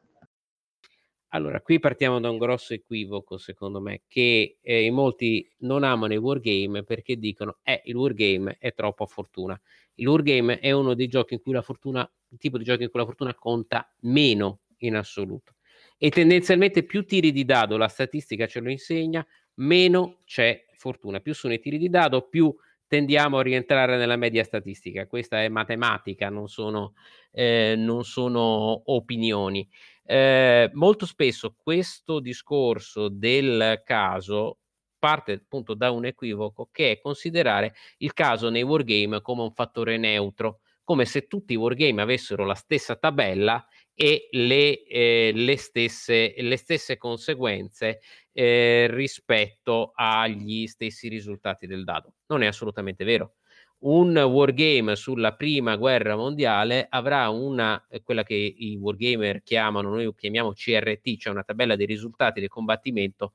Allora, qui partiamo da un grosso equivoco, secondo me, che eh, molti non amano i wargame perché dicono eh, il wargame è troppo a fortuna. Il wargame è uno dei giochi in cui la fortuna, il tipo di giochi in cui la fortuna conta meno in assoluto. E tendenzialmente più tiri di dado, la statistica ce lo insegna, meno c'è fortuna. Più sono i tiri di dado, più tendiamo a rientrare nella media statistica. Questa è matematica, non sono, eh, non sono opinioni. Eh, molto spesso questo discorso del caso parte appunto da un equivoco che è considerare il caso nei wargame come un fattore neutro, come se tutti i wargame avessero la stessa tabella e le, eh, le, stesse, le stesse, conseguenze eh, rispetto agli stessi risultati del dado. Non è assolutamente vero un wargame sulla prima guerra mondiale avrà una, eh, quella che i wargamer chiamano, noi chiamiamo CRT, cioè una tabella dei risultati del combattimento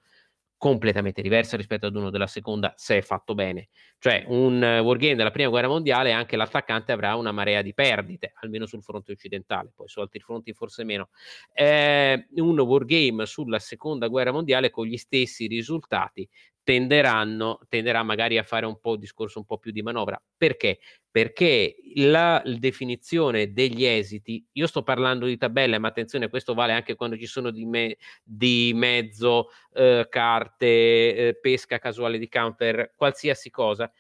completamente diversa rispetto ad uno della seconda se è fatto bene. Cioè un wargame della prima guerra mondiale anche l'attaccante avrà una marea di perdite, almeno sul fronte occidentale, poi su altri fronti forse meno. Eh, un wargame sulla seconda guerra mondiale con gli stessi risultati tenderanno, tenderà magari a fare un po' un discorso un po' più di manovra. Perché? Perché la, definizione degli esiti, io sto parlando di tabelle, ma attenzione, questo vale anche quando ci sono di, me, di mezzo eh, carte, eh, pesca casuale di counter, qualsiasi cosa,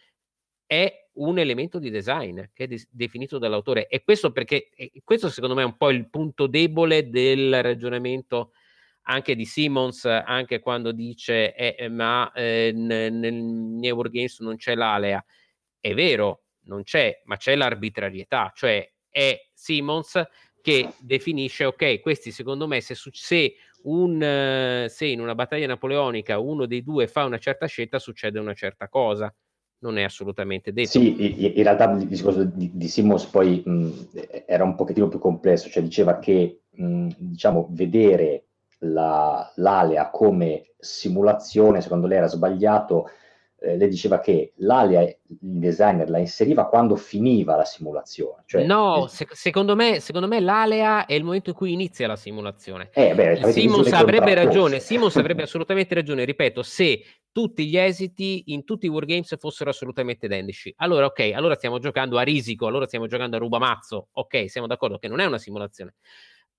è un elemento di design che è de- definito dall'autore. E questo perché, e questo secondo me è un po' il punto debole del ragionamento anche di Simmons, anche quando dice eh, eh ma eh, nel, nel nei Wargames non c'è l'alea. È vero, non c'è, ma c'è l'arbitrarietà, cioè è Simmons che definisce, ok, questi secondo me se, se, un, se in una battaglia napoleonica uno dei due fa una certa scelta succede una certa cosa non è assolutamente detto. Sì, in realtà il discorso di, di Simmons poi mh, era un pochettino più complesso, cioè diceva che mh, diciamo, vedere la, l'alea come simulazione, secondo lei era sbagliato, eh, lei diceva che l'alea, il designer la inseriva quando finiva la simulazione. Cioè, no, se, secondo, me, secondo me l'alea è il momento in cui inizia la simulazione. Eh, beh, Simons avrebbe ragione, Simons avrebbe assolutamente ragione, ripeto, se tutti gli esiti in tutti i wargames fossero assolutamente identici. Allora, ok, allora stiamo giocando a risico, allora stiamo giocando a rubamazzo, ok, siamo d'accordo che non è una simulazione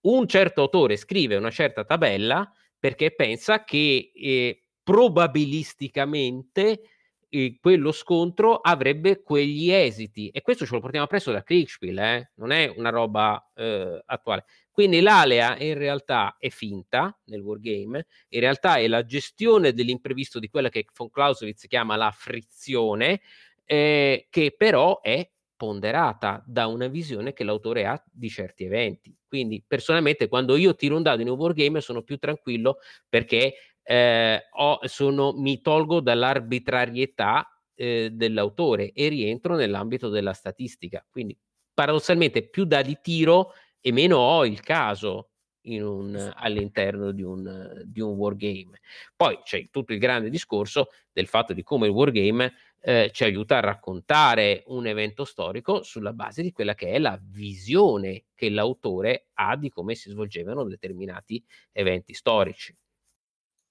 un certo autore scrive una certa tabella perché pensa che eh, probabilisticamente eh, quello scontro avrebbe quegli esiti e questo ce lo portiamo presso da Kriegspiel, eh? non è una roba eh, attuale. Quindi l'alea in realtà è finta nel wargame, in realtà è la gestione dell'imprevisto di quella che von Clausewitz chiama la frizione, eh, che però è ponderata da una visione che l'autore ha di certi eventi. Quindi personalmente quando io tiro un dado in un wargame sono più tranquillo perché eh, ho, sono, mi tolgo dall'arbitrarietà eh, dell'autore e rientro nell'ambito della statistica. Quindi paradossalmente più dadi tiro e meno ho il caso un, all'interno di un, di un wargame. Poi c'è tutto il grande discorso del fatto di come il wargame eh, ci aiuta a raccontare un evento storico sulla base di quella che è la visione che l'autore ha di come si svolgevano determinati eventi storici.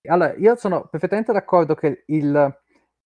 Allora, io sono perfettamente d'accordo che il,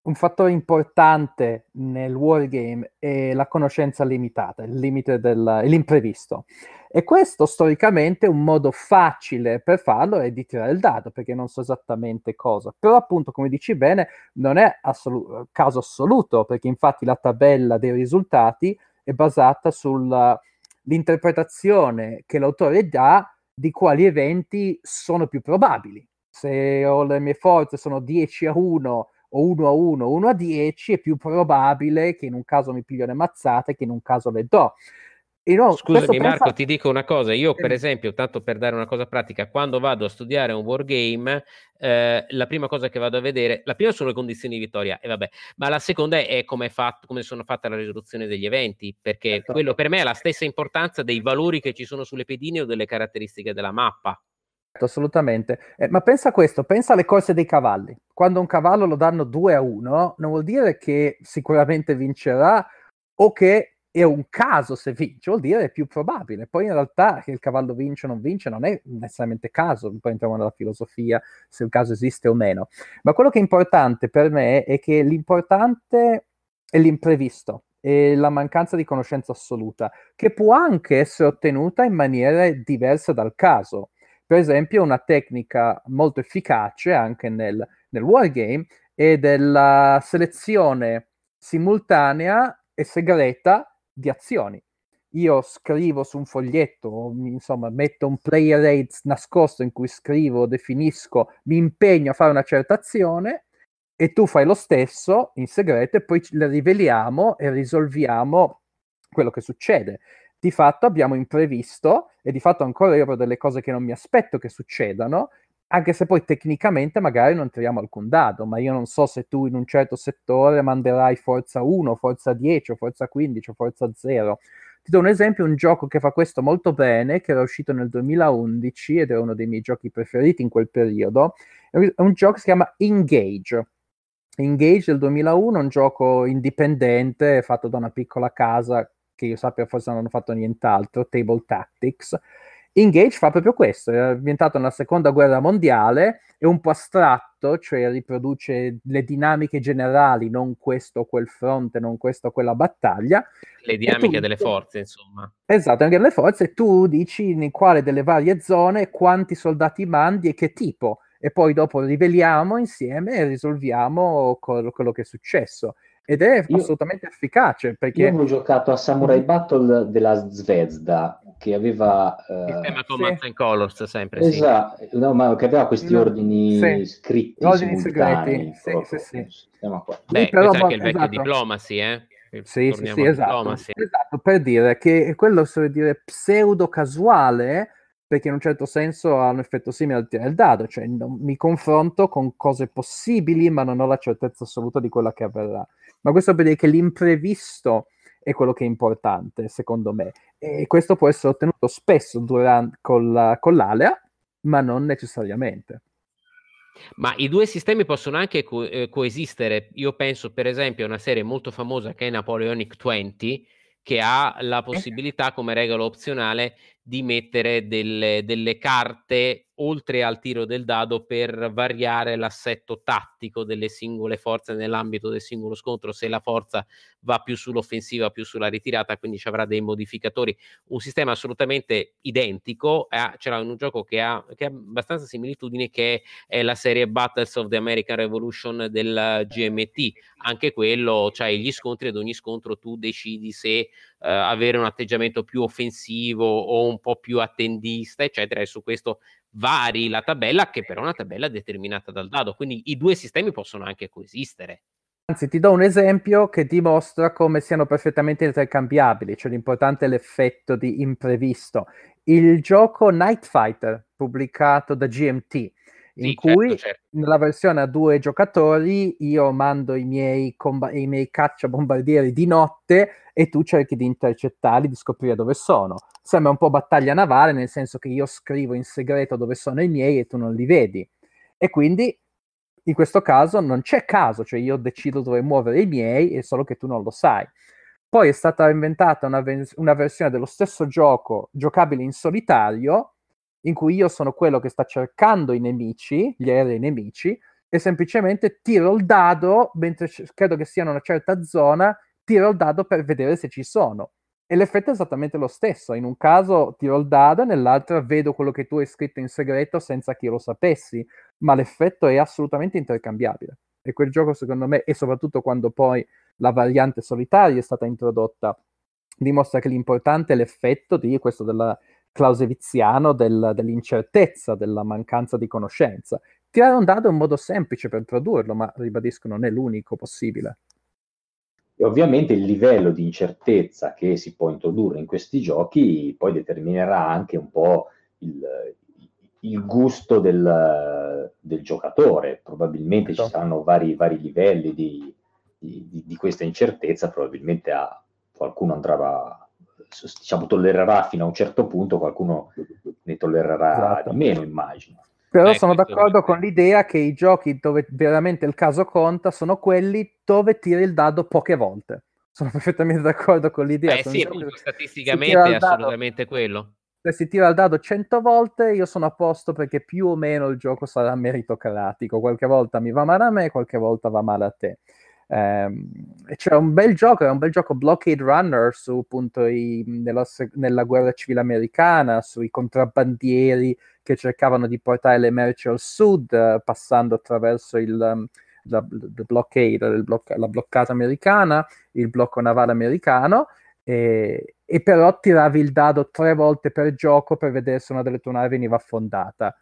un fattore importante nel wargame è la conoscenza limitata, il limite dell'imprevisto. E questo storicamente un modo facile per farlo è di tirare il dado, perché non so esattamente cosa. Però appunto, come dici bene, non è assolu- caso assoluto, perché infatti la tabella dei risultati è basata sull'interpretazione che l'autore dà di quali eventi sono più probabili. Se ho le mie forze sono 10 a 1 o 1 a 1, 1 a 10, è più probabile che in un caso mi piglio le mazzate che in un caso le do. No, Scusami Marco, pensa... ti dico una cosa, io per esempio, tanto per dare una cosa pratica, quando vado a studiare un wargame, eh, la prima cosa che vado a vedere, la prima sono le condizioni di vittoria, e vabbè, ma la seconda è come, fatto, come sono fatta la risoluzione degli eventi, perché ecco. quello per me è la stessa importanza dei valori che ci sono sulle pedine o delle caratteristiche della mappa. Assolutamente, eh, ma pensa a questo, pensa alle corse dei cavalli. Quando un cavallo lo danno 2 a 1, non vuol dire che sicuramente vincerà o che è un caso se vince, vuol dire è più probabile. Poi in realtà che il cavallo vince o non vince non è necessariamente caso, poi entriamo nella filosofia se il caso esiste o meno. Ma quello che è importante per me è che l'importante è l'imprevisto e la mancanza di conoscenza assoluta, che può anche essere ottenuta in maniere diverse dal caso. Per esempio, una tecnica molto efficace anche nel, nel wargame è della selezione simultanea e segreta di azioni. Io scrivo su un foglietto, insomma, metto un player aid nascosto in cui scrivo, definisco, mi impegno a fare una certa azione e tu fai lo stesso in segreto e poi le riveliamo e risolviamo quello che succede. Di fatto abbiamo imprevisto e di fatto ancora io ho delle cose che non mi aspetto che succedano, anche se poi tecnicamente magari non tiriamo alcun dado, ma io non so se tu in un certo settore manderai forza 1, forza 10, forza 15 o forza 0. Ti do un esempio, un gioco che fa questo molto bene, che era uscito nel 2011 ed era uno dei miei giochi preferiti in quel periodo, è un gioco che si chiama Engage. Engage del 2001 è un gioco indipendente fatto da una piccola casa che io sappia forse non hanno fatto nient'altro, Table Tactics, Engage fa proprio questo, è ambientato nella seconda guerra mondiale, è un po' astratto, cioè riproduce le dinamiche generali, non questo o quel fronte, non questa o quella battaglia. Le dinamiche tu, delle forze, insomma. Esatto, anche delle forze, tu dici in quale delle varie zone quanti soldati mandi e che tipo, e poi dopo riveliamo insieme e risolviamo quello che è successo ed è io, assolutamente efficace perché... Io avevo giocato a Samurai mm-hmm. Battle della Zvezda che aveva... Uh, Sistema Command sì. and Colors sempre, esatto, sì. no, ma che aveva questi no, ordini sì. scritti ordini segreti, sì, sì, sì. Beh, però, è anche il vecchio esatto. diplomacy, eh? Sì, sì, sì, esatto. esatto. Per dire che quello, se dire, pseudo casuale perché in un certo senso ha un effetto simile al tirare il dado, cioè non, mi confronto con cose possibili ma non ho la certezza assoluta di quella che avverrà. Ma questo per dire che l'imprevisto è quello che è importante, secondo me, e questo può essere ottenuto spesso durante, con, la, con l'alea, ma non necessariamente. Ma i due sistemi possono anche co- eh, coesistere. Io penso, per esempio, a una serie molto famosa che è Napoleonic 20, che ha la possibilità come regola opzionale di mettere delle, delle, carte oltre al tiro del dado per variare l'assetto tattico delle singole forze nell'ambito del singolo scontro, se la forza va più sull'offensiva, più sulla ritirata, quindi ci avrà dei modificatori. Un sistema assolutamente identico, eh, c'era un gioco che ha, che ha abbastanza similitudini che è la serie Battles of the American Revolution del GMT, anche quello, cioè gli scontri ad ogni scontro tu decidi se Uh, avere un atteggiamento più offensivo o un po' più attendista, eccetera, e su questo vari la tabella, che però è una tabella determinata dal dado. Quindi i due sistemi possono anche coesistere. Anzi, ti do un esempio che dimostra come siano perfettamente intercambiabili, cioè l'importante è l'effetto di imprevisto. Il gioco Night Fighter, pubblicato da GMT, in sì, cui certo, certo. nella versione a due giocatori io mando i miei, comb- i miei cacciabombardieri di notte e tu cerchi di intercettarli, di scoprire dove sono. Sembra un po' battaglia navale, nel senso che io scrivo in segreto dove sono i miei e tu non li vedi. E quindi in questo caso non c'è caso, cioè io decido dove muovere i miei, è solo che tu non lo sai. Poi è stata inventata una, una versione dello stesso gioco giocabile in solitario, in cui io sono quello che sta cercando i nemici, gli aerei nemici, e semplicemente tiro il dado, mentre credo che sia in una certa zona, tiro il dado per vedere se ci sono. E l'effetto è esattamente lo stesso. In un caso tiro il dado, nell'altro vedo quello che tu hai scritto in segreto senza che io lo sapessi, ma l'effetto è assolutamente intercambiabile. E quel gioco, secondo me, e soprattutto quando poi la variante solitaria è stata introdotta, dimostra che l'importante è l'effetto di questo della clauseviziano del, dell'incertezza, della mancanza di conoscenza. Tirare un dado è un modo semplice per produrlo, ma ribadisco non è l'unico possibile. E ovviamente il livello di incertezza che si può introdurre in questi giochi poi determinerà anche un po' il, il gusto del, del, giocatore. Probabilmente ci saranno vari, vari livelli di, di, di, questa incertezza, probabilmente a, qualcuno andrà diciamo, tollererà fino a un certo punto, qualcuno ne tollererà esatto. di meno, immagino. Però eh, sono d'accordo con l'idea che i giochi dove veramente il caso conta sono quelli dove tiri il dado poche volte. Sono [laughs] perfettamente d'accordo con l'idea. Eh sì, appunto, statisticamente è assolutamente dado, quello. Se si tira il dado 100 volte, io sono a posto perché più o meno il gioco sarà meritocratico. Qualche volta mi va male a me, qualche volta va male a te. Um, c'era un bel gioco, era un bel gioco Blockade Runner su appunto i, nella, nella, guerra civile americana, sui contrabbandieri che cercavano di portare le merci al sud, passando attraverso il, um, la, la, blockade, la bloccata americana, il blocco navale americano, e, e, però tiravi il dado tre volte per gioco per vedere se una delle tue navi veniva affondata.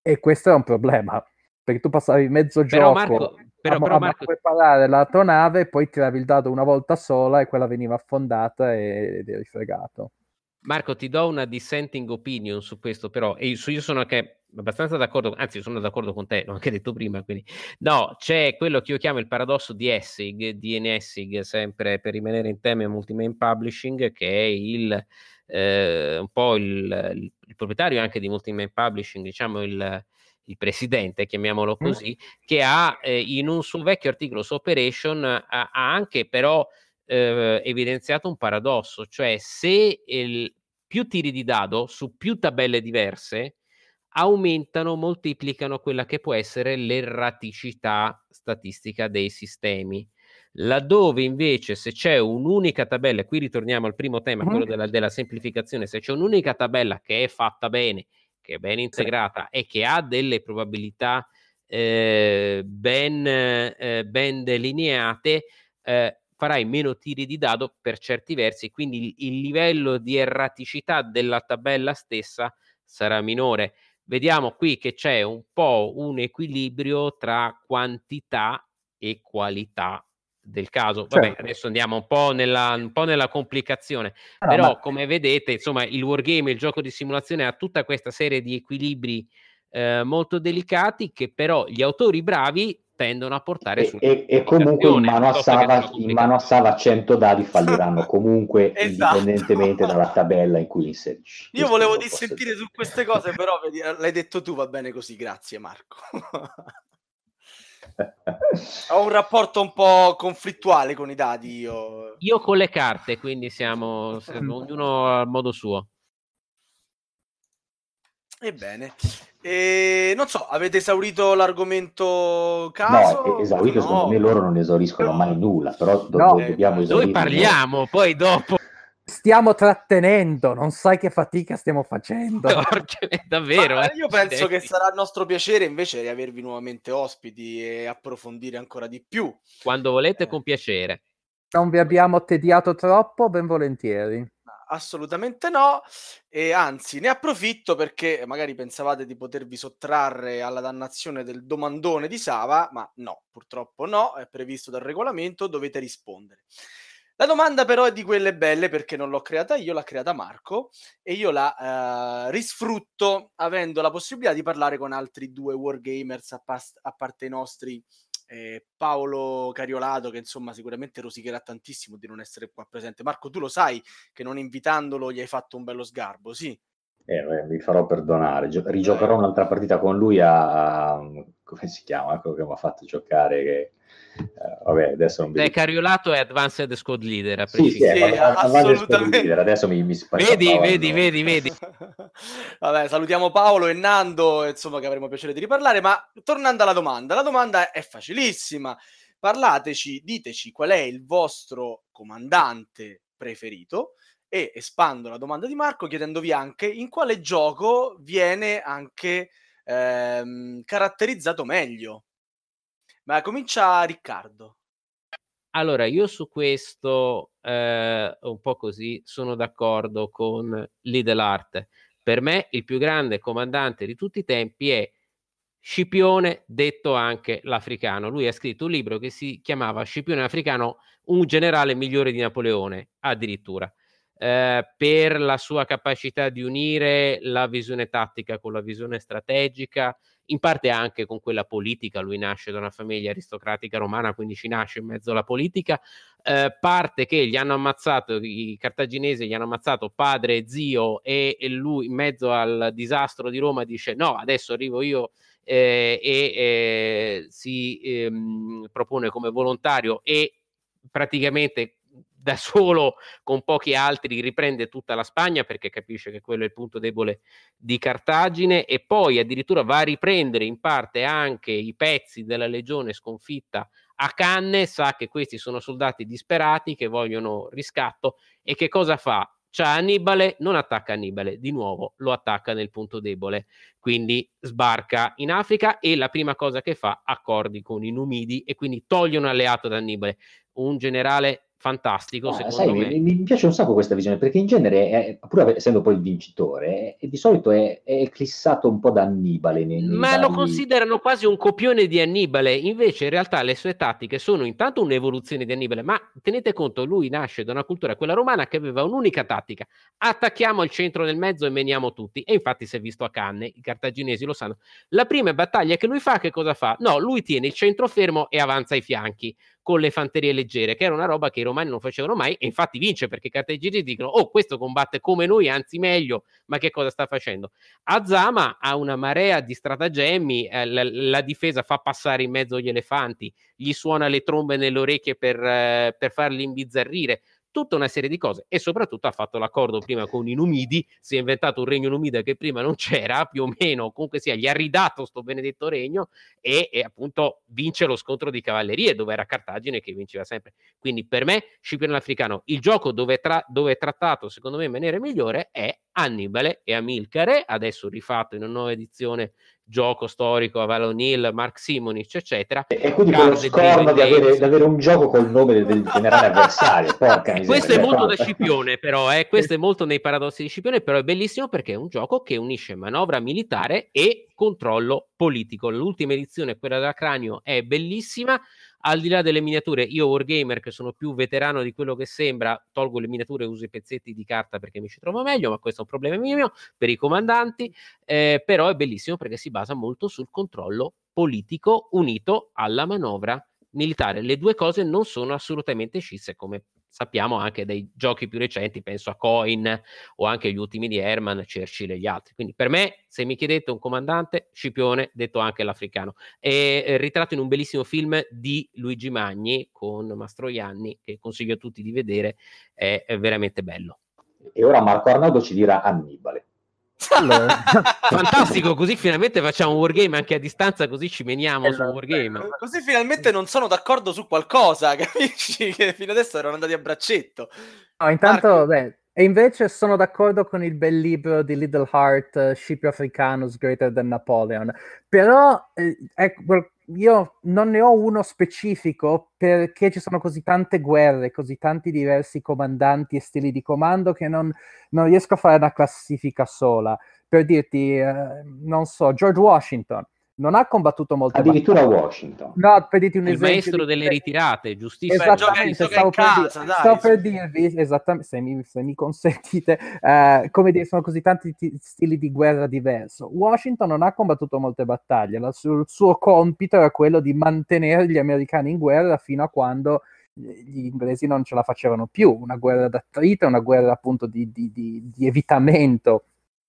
E questo era un problema, perché tu passavi mezzo però gioco... Marco però, a, però Marco... preparare la tua nave, poi tiravi il dado una volta sola e quella veniva affondata ed eri fregato. Marco, ti do una dissenting opinion su questo, però, e io sono anche abbastanza d'accordo, anzi sono d'accordo con te, l'ho anche detto prima, quindi no, c'è quello che io chiamo il paradosso di Essig, di Essig, sempre per rimanere in tema multi-main publishing, che è il, eh, un po' il, il, il, proprietario anche di multi-main publishing, diciamo il, il presidente, chiamiamolo così, mm. che ha eh, in un suo vecchio articolo su Operation ha, ha anche però eh, evidenziato un paradosso, cioè se il, più tiri di dado su più tabelle diverse aumentano, moltiplicano quella che può essere l'erraticità statistica dei sistemi. Laddove invece se c'è un'unica tabella, qui ritorniamo al primo tema, quello della, della semplificazione, se c'è un'unica tabella che è fatta bene, che è ben integrata e che ha delle probabilità eh, ben, eh, ben, delineate, eh, farai meno tiri di dado per certi versi, quindi il, il livello di erraticità della tabella stessa sarà minore. Vediamo qui che c'è un po' un equilibrio tra quantità e qualità del caso. Vabbè, certo. adesso andiamo un po' nella, un po nella complicazione, no, però ma... come vedete, insomma, il wargame, il gioco di simulazione ha tutta questa serie di equilibri eh, molto delicati che però gli autori bravi tendono a portare su e, e comunque in mano, a Sava, in mano a Sava 100 dadi [laughs] falliranno comunque esatto. indipendentemente dalla tabella in cui inserisci io volevo dissentire su queste cose però l'hai detto tu va bene così grazie Marco [laughs] ho un rapporto un po' conflittuale con i dadi io. Io con le carte, quindi siamo, siamo ognuno al modo suo. Ebbene, e, non so, avete esaurito l'argomento caso? No, esaurito, no. secondo me loro non esauriscono mai nulla, però do- no. dobbiamo esaurire. Noi parliamo, poi dopo stiamo trattenendo, non sai che fatica stiamo facendo. [laughs] Davvero. Ma eh? Io penso che sarà il nostro piacere invece di avervi nuovamente ospiti e approfondire ancora di più. Quando volete, eh. con piacere. Non vi abbiamo tediato troppo, ben volentieri. Assolutamente no, e anzi ne approfitto perché magari pensavate di potervi sottrarre alla dannazione del domandone di Sava, ma no, purtroppo no, è previsto dal regolamento, dovete rispondere. La domanda però è di quelle belle perché non l'ho creata io, l'ha creata Marco e io la eh, risfrutto avendo la possibilità di parlare con altri due wargamers a, past- a parte i nostri eh, Paolo Cariolato che insomma sicuramente rosicherà tantissimo di non essere qua presente. Marco, tu lo sai che non invitandolo gli hai fatto un bello sgarbo, sì? Eh, mi farò perdonare, Gio- rigiocherò eh. un'altra partita con lui a, a come si chiama, quello che mi ha fatto giocare che Uh, vabbè, adesso non vedo. Cariolato è Advanced Squad Leader. Sì, sì, è, assolutamente. Leader. Adesso mi, mi Vedi, vedi, vedi, [laughs] vedi. vabbè, salutiamo Paolo e Nando, insomma, che avremo piacere di riparlare. Ma tornando alla domanda, la domanda è facilissima. Parlateci, diteci qual è il vostro comandante preferito e espando la domanda di Marco chiedendovi anche in quale gioco viene anche ehm, caratterizzato meglio ma comincia Riccardo. Allora, io su questo, eh, un po' così, sono d'accordo con Lidl Art. Per me il più grande comandante di tutti i tempi è Scipione, detto anche l'africano. Lui ha scritto un libro che si chiamava Scipione africano, un generale migliore di Napoleone, addirittura. Eh, per la sua capacità di unire la visione tattica con la visione strategica, in parte anche con quella politica, lui nasce da una famiglia aristocratica romana, quindi ci nasce in mezzo alla politica, eh, parte che gli hanno ammazzato, i cartaginesi gli hanno ammazzato padre zio e, e lui in mezzo al disastro di Roma dice no, adesso arrivo io eh, e eh, si ehm, propone come volontario e praticamente da solo con pochi altri riprende tutta la Spagna perché capisce che quello è il punto debole di Cartagine e poi addirittura va a riprendere in parte anche i pezzi della legione sconfitta a Canne, sa che questi sono soldati disperati che vogliono riscatto e che cosa fa? C'ha Annibale, non attacca Annibale, di nuovo lo attacca nel punto debole, quindi sbarca in Africa e la prima cosa che fa accordi con i Numidi e quindi toglie un alleato da Annibale, un generale fantastico. Ah, sai, mi, mi, piace un sacco questa visione perché in genere, è, pur essendo poi il vincitore, è, di solito è, è eclissato un po' da Annibale. Nei, nei Ma vari... lo considerano quasi un copione di Annibale. Invece, in realtà, le sue tattiche sono intanto un'evoluzione di Annibale. Ma tenete conto, lui nasce da una cultura, quella romana, che aveva un'unica tattica: attacchiamo il centro del mezzo e meniamo tutti. E infatti, si è visto a Canne, i cartaginesi lo sanno. La prima battaglia che lui fa, che cosa fa? No, lui tiene il centro fermo e avanza ai fianchi con le fanterie leggere, che era una roba che i romani non facevano mai, e infatti vince perché i cartagini dicono: Oh, questo combatte come noi, anzi meglio, ma che cosa sta facendo? Azama ha una marea di stratagemmi, eh, la, la, difesa fa passare in mezzo gli elefanti, gli suona le trombe nelle orecchie per, eh, per farli imbizzarrire. Tutta una serie di cose e soprattutto ha fatto l'accordo prima con i Numidi, si è inventato un regno Numida che prima non c'era, più o meno, comunque sia, gli ha ridato sto benedetto regno e, e appunto vince lo scontro di cavallerie dove era Cartagine che vinceva sempre. Quindi per me Scipione l'Africano, il gioco dove, tra- dove è trattato secondo me in maniera migliore è Annibale e Amilcare, adesso rifatto in una nuova edizione gioco storico a Valonil, Mark Simonic, eccetera. E quindi quello scorno di avere, di avere, un gioco col nome del generale avversario. Porca miseria, questo è molto da Scipione, però, eh, questo è molto nei paradossi di Scipione, però è bellissimo perché è un gioco che unisce manovra militare e controllo politico. L'ultima edizione, quella da Cranio, è bellissima al di là delle miniature, io Wargamer che sono più veterano di quello che sembra, tolgo le miniature e uso i pezzetti di carta perché mi ci trovo meglio, ma questo è un problema mio per i comandanti, eh, però è bellissimo perché si basa molto sul controllo politico unito alla manovra militare. Le due cose non sono assolutamente scisse come sappiamo anche dai giochi più recenti, penso a Coin o anche gli ultimi di Herman, Churchill e gli altri. Quindi per me, se mi chiedete un comandante, Scipione, detto anche l'africano, è eh, ritratto in un bellissimo film di Luigi Magni con Mastroianni, che consiglio a tutti di vedere, è veramente bello. E ora Marco Arnaldo ci dirà Annibale. Allora. [laughs] Fantastico, così [laughs] finalmente facciamo un wargame anche a distanza, così ci meniamo esatto. su wargame. Così finalmente non sono d'accordo su qualcosa, [laughs] capisci? Che fino adesso erano andati a braccetto. No, intanto, beh, e invece sono d'accordo con il bel libro di Little Heart, uh, Scipio Africanus Greater Than Napoleon, però eh, ecco, io non ne ho uno specifico perché ci sono così tante guerre, così tanti diversi comandanti e stili di comando che non, non riesco a fare una classifica sola. Per dirti, eh, non so, George Washington non ha combattuto molte addirittura battaglie. Washington. No per dirti un il esempio maestro delle ritirate giustissimo. Esattamente gioca, stavo, per, casa, dir- stavo per, dirvi esattamente se mi, se mi consentite eh, come dire sono così tanti t- stili di guerra diversi Washington non ha combattuto molte battaglie La, il suo compito era quello di mantenere gli americani in guerra fino a quando gli inglesi non ce la facevano più. Una guerra d'attrito una guerra appunto di, di, di, di evitamento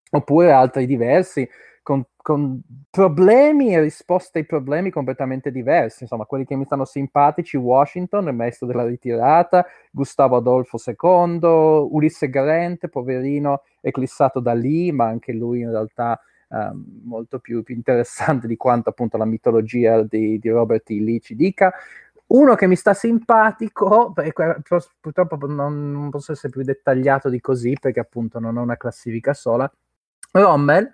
oppure altri diversi con, con, problemi e risposte ai problemi completamente diversi. Insomma, quelli che mi stanno simpatici, Washington, il maestro della ritirata, Gustavo Adolfo II, Ulisse Grant, poverino, eclissato da lì, ma anche lui in realtà um, molto più, più, interessante di quanto appunto la mitologia di, di Robert E. Lee ci dica. Uno che mi sta simpatico, purtroppo non, non posso essere più dettagliato di così perché appunto non ho una classifica sola, Rommel,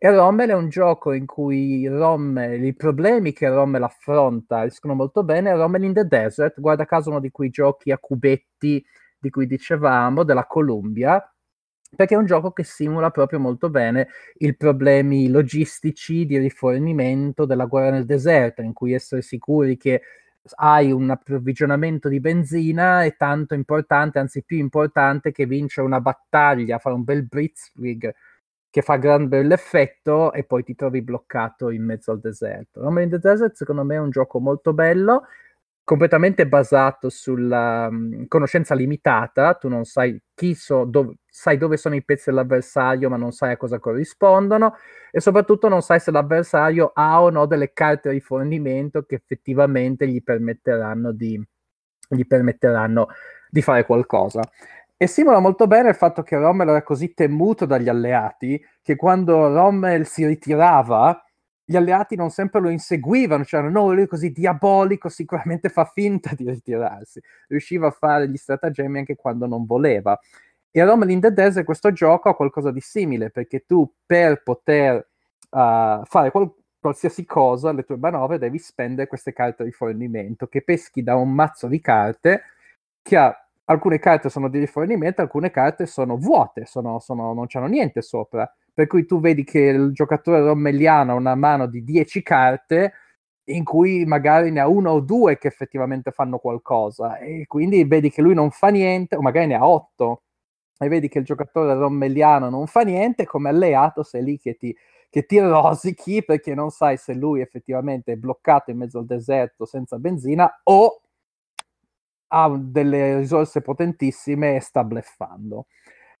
e Rommel è un gioco in cui Rommel, i problemi che Rommel affronta riescono molto bene. Rommel in the Desert, guarda caso uno di quei giochi a cubetti di cui dicevamo, della Columbia, perché è un gioco che simula proprio molto bene i problemi logistici di rifornimento della guerra nel deserto, in cui essere sicuri che hai un approvvigionamento di benzina è tanto importante, anzi più importante che vincere una battaglia, fare un bel blitzkrieg che fa gran bell'effetto e poi ti trovi bloccato in mezzo al deserto. No, in the Desert secondo me è un gioco molto bello, completamente basato sulla um, conoscenza limitata, tu non sai chi so, dove, sai dove sono i pezzi dell'avversario ma non sai a cosa corrispondono e soprattutto non sai se l'avversario ha o no delle carte di fornimento che effettivamente gli permetteranno di, gli permetteranno di fare qualcosa. E simula molto bene il fatto che Rommel era così temuto dagli alleati che quando Rommel si ritirava, gli alleati non sempre lo inseguivano, cioè no, lui è così diabolico, sicuramente fa finta di ritirarsi. Riusciva a fare gli stratagemmi anche quando non voleva. E Rommel in the Desert questo gioco ha qualcosa di simile, perché tu per poter uh, fare qual- qualsiasi cosa, le tue manovre, devi spendere queste carte di fornimento, che peschi da un mazzo di carte che ha alcune carte sono di rifornimento, alcune carte sono vuote, sono, sono, non c'hanno niente sopra. Per cui tu vedi che il giocatore rommelliano ha una mano di 10 carte in cui magari ne ha uno o due che effettivamente fanno qualcosa e quindi vedi che lui non fa niente, o magari ne ha 8 e vedi che il giocatore rommelliano non fa niente, come alleato sei lì che ti, che ti rosichi perché non sai se lui effettivamente è bloccato in mezzo al deserto senza benzina o ha delle risorse potentissime e sta bleffando.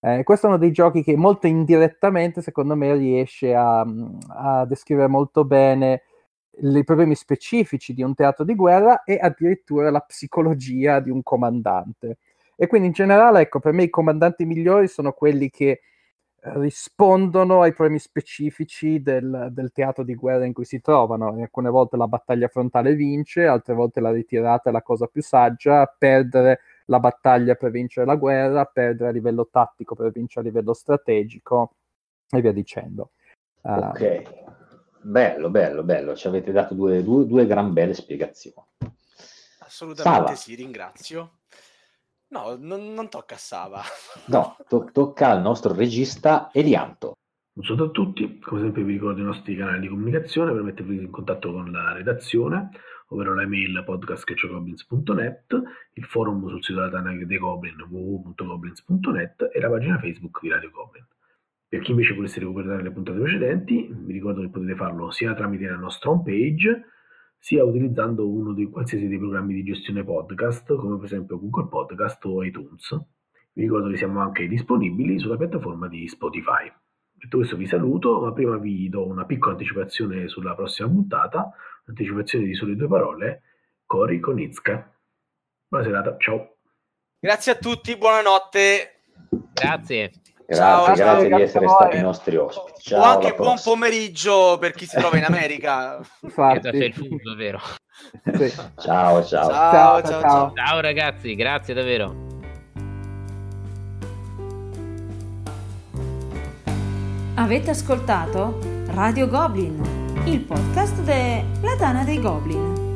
Eh, questo è uno dei giochi che molto indirettamente, secondo me, riesce a, a descrivere molto bene i problemi specifici di un teatro di guerra e addirittura la psicologia di un comandante. E quindi in generale, ecco, per me i comandanti migliori sono quelli che rispondono ai problemi specifici del, del, teatro di guerra in cui si trovano. Alcune volte la battaglia frontale vince, altre volte la ritirata è la cosa più saggia, perdere la battaglia per vincere la guerra, perdere a livello tattico per vincere a livello strategico e via dicendo. Uh, ok, bello, bello, bello, ci avete dato due, due, due gran belle spiegazioni. Assolutamente Sava. sì, ringrazio. No, non, non tocca a Sava. [laughs] No, to- tocca al nostro regista Elianto. Un saluto a tutti, come sempre vi ricordo i nostri canali di comunicazione per mettervi in contatto con la redazione, ovvero la mail podcast.goblins.net, il forum sul sito della Tana dei Goblin www.goblins.net e la pagina Facebook di Radio Goblin. Per chi invece volesse recuperare le puntate precedenti, vi ricordo che potete farlo sia tramite la nostra homepage, sia utilizzando uno dei qualsiasi dei programmi di gestione podcast, come per esempio Google Podcast o iTunes. Vi ricordo che siamo anche disponibili sulla piattaforma di Spotify. Detto questo vi saluto, ma prima vi do una piccola anticipazione sulla prossima puntata, un'anticipazione di sole due parole, Cori Konitska. Buona serata, ciao. Grazie a tutti, buonanotte. Grazie. Grazie, ciao, grazie ciao, di essere stati i nostri ospiti. Ciao, o anche buon pomeriggio per chi si trova in America. [laughs] Infatti. il fuso, vero? Sì. [laughs] Ciao, ciao. Ciao, ciao, ciao. Ciao ragazzi, grazie davvero. Avete ascoltato Radio Goblin, il podcast della Tana dei Goblin.